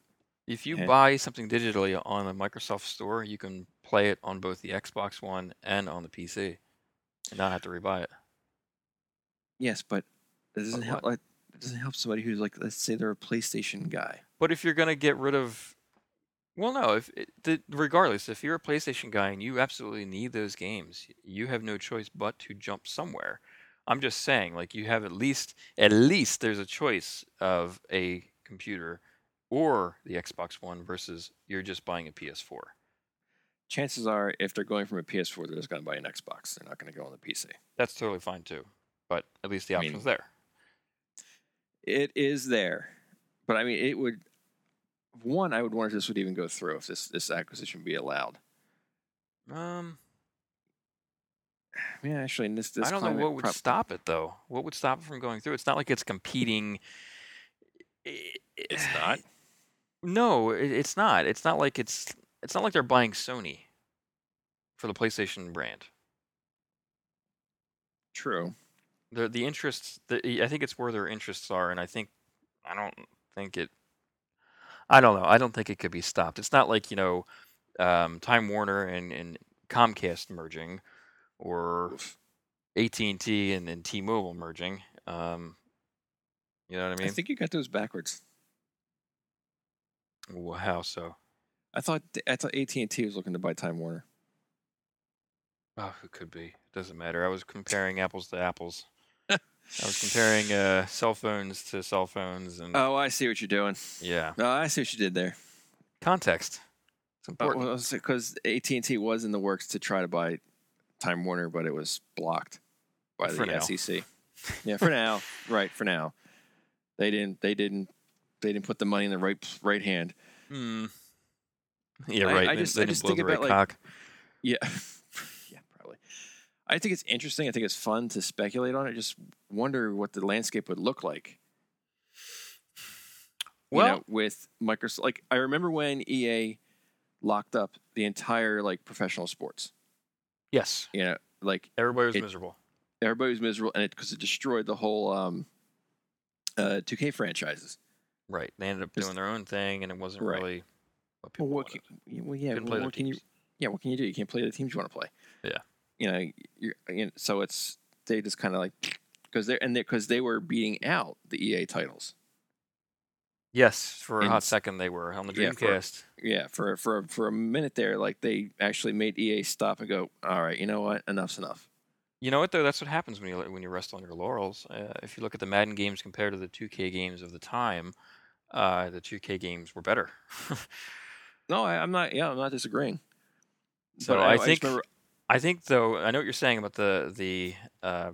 B: if you
A: Yeah.
B: buy something digitally on the Microsoft Store, you can play it on both the Xbox One and on the PC, and not have to rebuy it.
A: Yes, but it doesn't help. Like, it doesn't help somebody who's like, let's say they're a PlayStation guy.
B: But if you're gonna get rid of, well, no. If it, the, regardless, if you're a PlayStation guy and you absolutely need those games, you have no choice but to jump somewhere. I'm just saying, like you have at least at least there's a choice of a computer or the Xbox One versus you're just buying a PS4.
A: Chances are, if they're going from a PS4, they're just going to buy an Xbox. They're not going to go on the PC.
B: That's totally fine too. But at least the
A: I mean-
B: option's there.
A: It is there, but I mean, it would. One, I would wonder if this would even go through if this this acquisition be allowed.
B: Um,
A: Yeah, actually, in this this
B: I don't know what would
A: prob-
B: stop it though. What would stop it from going through? It's not like it's competing.
A: It's not.
B: No, it's not. It's not like it's. It's not like they're buying Sony for the PlayStation brand.
A: True.
B: The the interests. The, I think it's where their interests are, and I think I don't think it. I don't know. I don't think it could be stopped. It's not like you know, um, Time Warner and, and Comcast merging, or AT and T and, and T-Mobile merging. Um, you know what I mean?
A: I think you got those backwards.
B: Well, how so?
A: I thought I thought AT and T was looking to buy Time Warner.
B: Oh, it could be. It doesn't matter. I was comparing apples to apples. I was comparing uh, cell phones to cell phones, and
A: Oh, I see what you're doing.
B: yeah,
A: No, I see what you did there.
B: context. It's
A: Uh,
B: important.
A: because AT and T was in the works to try to buy Time Warner, but it was blocked by
B: For
A: the
B: now.
A: SEC. Yeah, for now, right? For now, they didn't. They didn't. They didn't put the money in the right right hand.
B: Hmm. Yeah,
A: I-
B: right.
A: I
B: they-
A: just-
B: they
A: I
B: didn't
A: just
B: blow
A: think
B: the right
A: about, like,
B: cock.
A: Yeah. I think it's interesting. I think it's fun to speculate on it. Just wonder what the landscape would look like. you
B: Well,
A: know, with Microsoft, like I remember when EA locked up the entire like professional sports.
B: yes,
A: You know, like
B: everybody was
A: it-
B: miserable.
A: everybody was miserable, and it because it destroyed the whole um, uh, 2K franchises.
B: Right. They ended up
A: Just-
B: doing their own thing, and it wasn't
A: Right.
B: really what people
A: Well, what
B: wanted.
A: can, well, yeah, well, what can you?
B: teams.
A: Yeah, what can you do? You can't play the teams you want to play.
B: Yeah.
A: You know, you're, you know, so it's they just kind of like because they're and they because they were beating out the EA titles.
B: Yes, for a
A: And
B: hot second they were on the
A: Yeah, for-
B: Dreamcast.
A: Yeah, for for for a minute there, like they actually made EA stop and go, all right, you know what, enough's enough.
B: You know what though? That's what happens when you when you rest on your laurels. Uh, if you look at the Madden games compared to the 2K games of the time, uh, the 2K games were better.
A: No, I, I'm not. Yeah, I'm not disagreeing.
B: So
A: But
B: I
A: just
B: think-
A: remember-
B: I think though I know what you're saying about the the uh,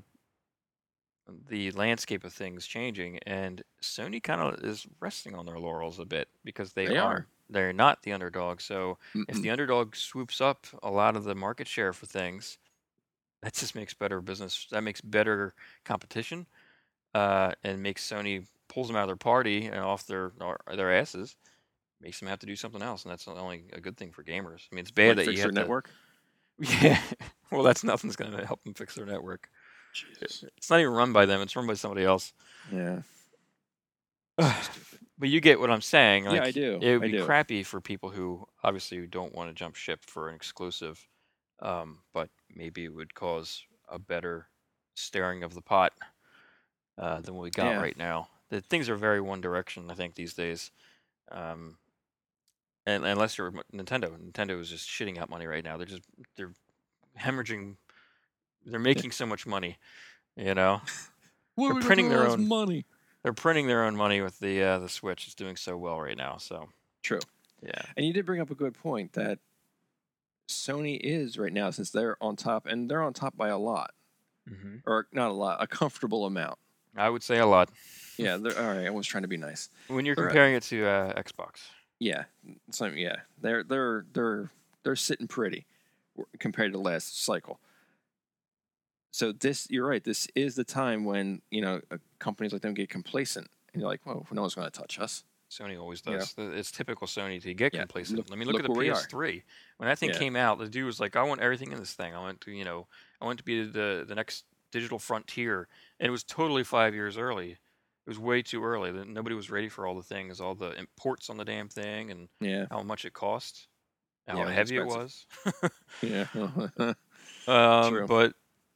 B: the landscape of things changing, and Sony kind of is resting on their laurels a bit because they,
A: They
B: are
A: are.
B: they're not the underdog. So if
A: Mm-mm.
B: the underdog swoops up a lot of the market share for things, that just makes better business. That makes better competition, uh, and makes Sony pulls them out of their party and off their their asses. Makes them have to do something else, and that's only a good thing for gamers. I mean, it's bad
A: like
B: that you have to-
A: network.
B: Yeah. Well, that's nothing's going to help them fix their network.
A: Jesus.
B: It's not even run by them. It's run by somebody else.
A: Yeah.
B: but you get what I'm saying.
A: Yeah, I do.
B: It would
A: I
B: be
A: do.
B: crappy for people who obviously don't want to jump ship for an exclusive, um, but maybe it would cause a better stirring of the pot uh, than what we got
A: Yeah.
B: right now. The things are very one direction, I think, these days. Um, and unless you're Nintendo, Nintendo is just shitting out money right now. They're just they're hemorrhaging. They're making so much money, you know. They're
A: are we gonna
B: printing their
A: with all this
B: own-
A: money.
B: They're printing their own money with the uh, the Switch. It's doing so well right now. So
A: True.
B: yeah,
A: And you did bring up a good point that Sony is right now since they're on top, and they're on top by a lot,
B: mm-hmm.
A: or not a lot, a comfortable amount.
B: I would say a lot
A: Yeah, all right. I was trying to be nice.
B: when you're comparing it to uh, Xbox.
A: Yeah, so yeah, they're they're they're they're sitting pretty compared to last cycle. So this, you're right. This is the time when you know uh, companies like them get complacent, and you're like, "Well, no one's going to touch us."
B: Sony always does. Th- It's typical Sony to get
A: Yeah,
B: complacent.
A: look-
B: I mean, look,
A: look
B: at the
A: where we are.
B: PS3. When that thing
A: Yeah.
B: came out, the dude was like, "I want everything in this thing. I want to, you know, I want to be the the next digital frontier." And it was totally five years early. It was way too early. Nobody was ready for all the things, all the imports on the damn thing, and
A: Yeah,
B: how much it cost, how
A: Yeah,
B: heavy it was.
A: yeah,
B: Um, but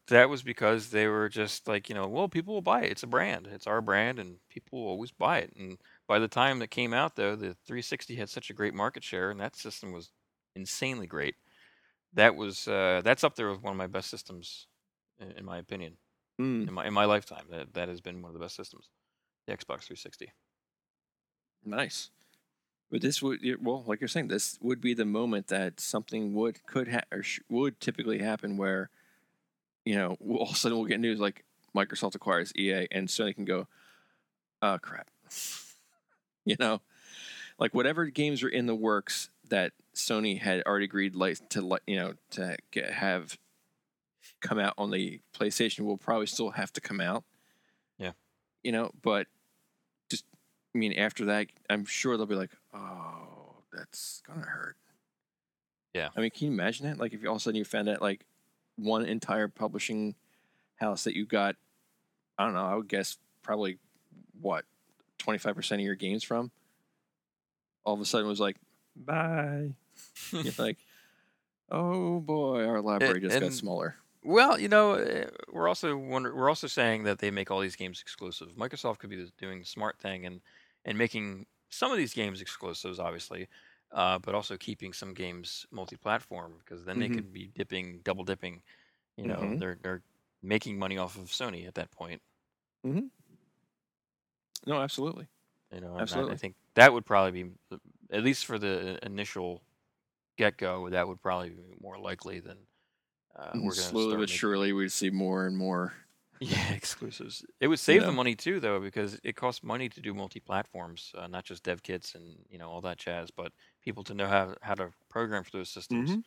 B: that was because they were just like, you know, well, people will buy it. It's a brand. It's our brand, and people will always buy it. And by the time that came out, though, the 360 had such a great market share, and that system was insanely great. That was uh, that's up there with one of my best systems, in, in my opinion,
A: Mm,
B: in my in my lifetime. That that has been one of the best systems, the Xbox 360.
A: nice. But this would, well, like you're saying, this would be the moment that something would could ha- or sh- would typically happen where, you know, we'll, all of a sudden we'll get news like Microsoft acquires EA, and Sony can go, oh crap, you know, like whatever games are in the works that Sony had already agreed like to let you know to get, have come out on the PlayStation will probably still have to come out.
B: Yeah.
A: You know, but I mean after that I'm sure they'll be like, "Oh, that's to hurt."
B: Yeah.
A: I mean, can you imagine that? Like if you all of a sudden you found out like one entire publishing house that you got I don't know, I would guess probably what 25% of your games from all of a sudden was like, "Bye." You're like, "Oh boy, our library just got smaller."
B: Well, you know, eh, we're also wonder, we're also saying that they make all these games exclusive. Microsoft could be doing the smart thing and and making some of these games exclusives, obviously, uh, but also keeping some games multi-platform because then they
A: Mhm.
B: could be dipping, double dipping. You know,
A: Mhm.
B: they're they're making money off of Sony at that point.
A: No, absolutely.
B: You know, and I- I think that would probably be at least for the initial get go. That would probably be more likely than uh, we're going to
A: slowly but
B: making-
A: surely, we see more and more
B: Yeah, exclusives. It would save
A: Yeah.
B: the money too, though, because it costs money to do multi-platforms, uh, not just dev kits and you know all that jazz, but people to know how how to program for those systems.
A: Mhm.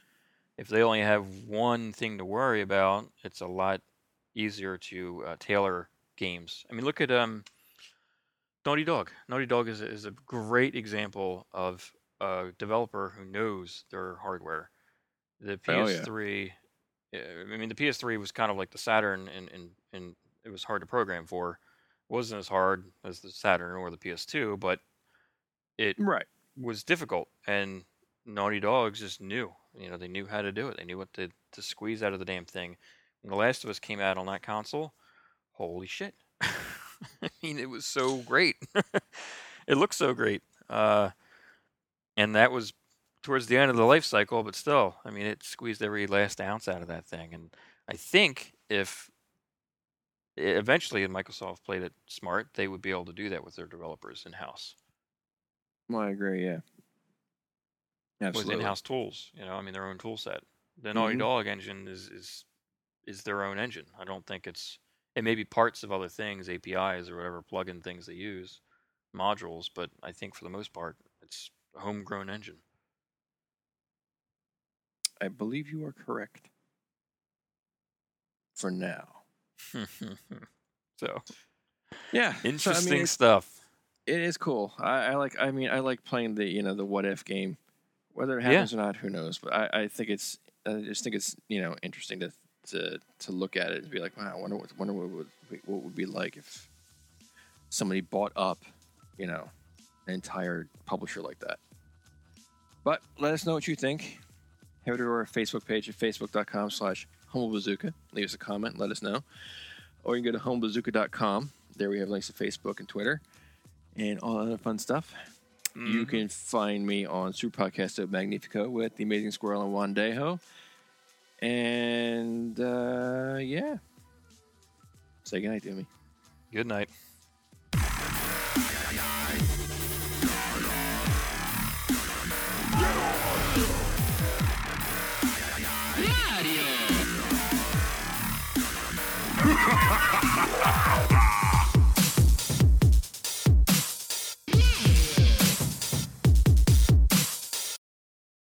B: If they only have one thing to worry about, it's a lot easier to uh, tailor games. I mean, look at um, Naughty Dog. Naughty Dog is a, is a great example of a developer who knows their hardware. The
A: Oh, yeah.
B: PS3, yeah, I mean, the PS3 was kind of like the Saturn, and, and, and it was hard to program for. It wasn't as hard as the Saturn or the PS2, but it
A: Right.
B: was difficult. And Naughty Dogs just knew. You know, they knew how to do it. They knew what to, to squeeze out of the damn thing. When The Last of Us came out on that console, holy shit. I mean, it was so great. it looked so great. Uh, and that was towards the end of the life cycle, but still, I mean, it squeezed every last ounce out of that thing. And I think if eventually Microsoft played it smart, they would be able to do that with their developers in house
A: Well, I agree. Yeah. Absolutely.
B: with
A: Absolutely.
B: in-house tools. You know, I mean, their own tool set. The Naughty
A: Mhm.
B: Dog engine is is is their own engine. I don't think it's it may be parts of other things, APIs or whatever plugin things they use, modules, but I think for the most part, it's a homegrown engine.
A: I believe you are correct. For now.
B: so
A: Yeah. so, I
B: interesting
A: mean,
B: stuff.
A: it is cool. I, I like. I mean, I like playing the you know the what if game. Whether it
B: Yeah.
A: happens or not, who knows? But I, I think it's. I just think it's you know interesting to to to look at it and be like, wow, I wonder what wonder what would what would be like if somebody bought up, you know, an entire publisher like that. But let us know what you think. Head over to our Facebook page at facebook.com slash humblebazooka. Leave us a comment, let us know. Or you can go to humblebazooka.com. There we have links to Facebook and Twitter and all that other fun stuff. You
B: Mhm.
A: can find me on Super Podcast of Magnifico with the Amazing Squirrel and Juan Dejo. And uh, yeah. Say goodnight to me.
B: Good night.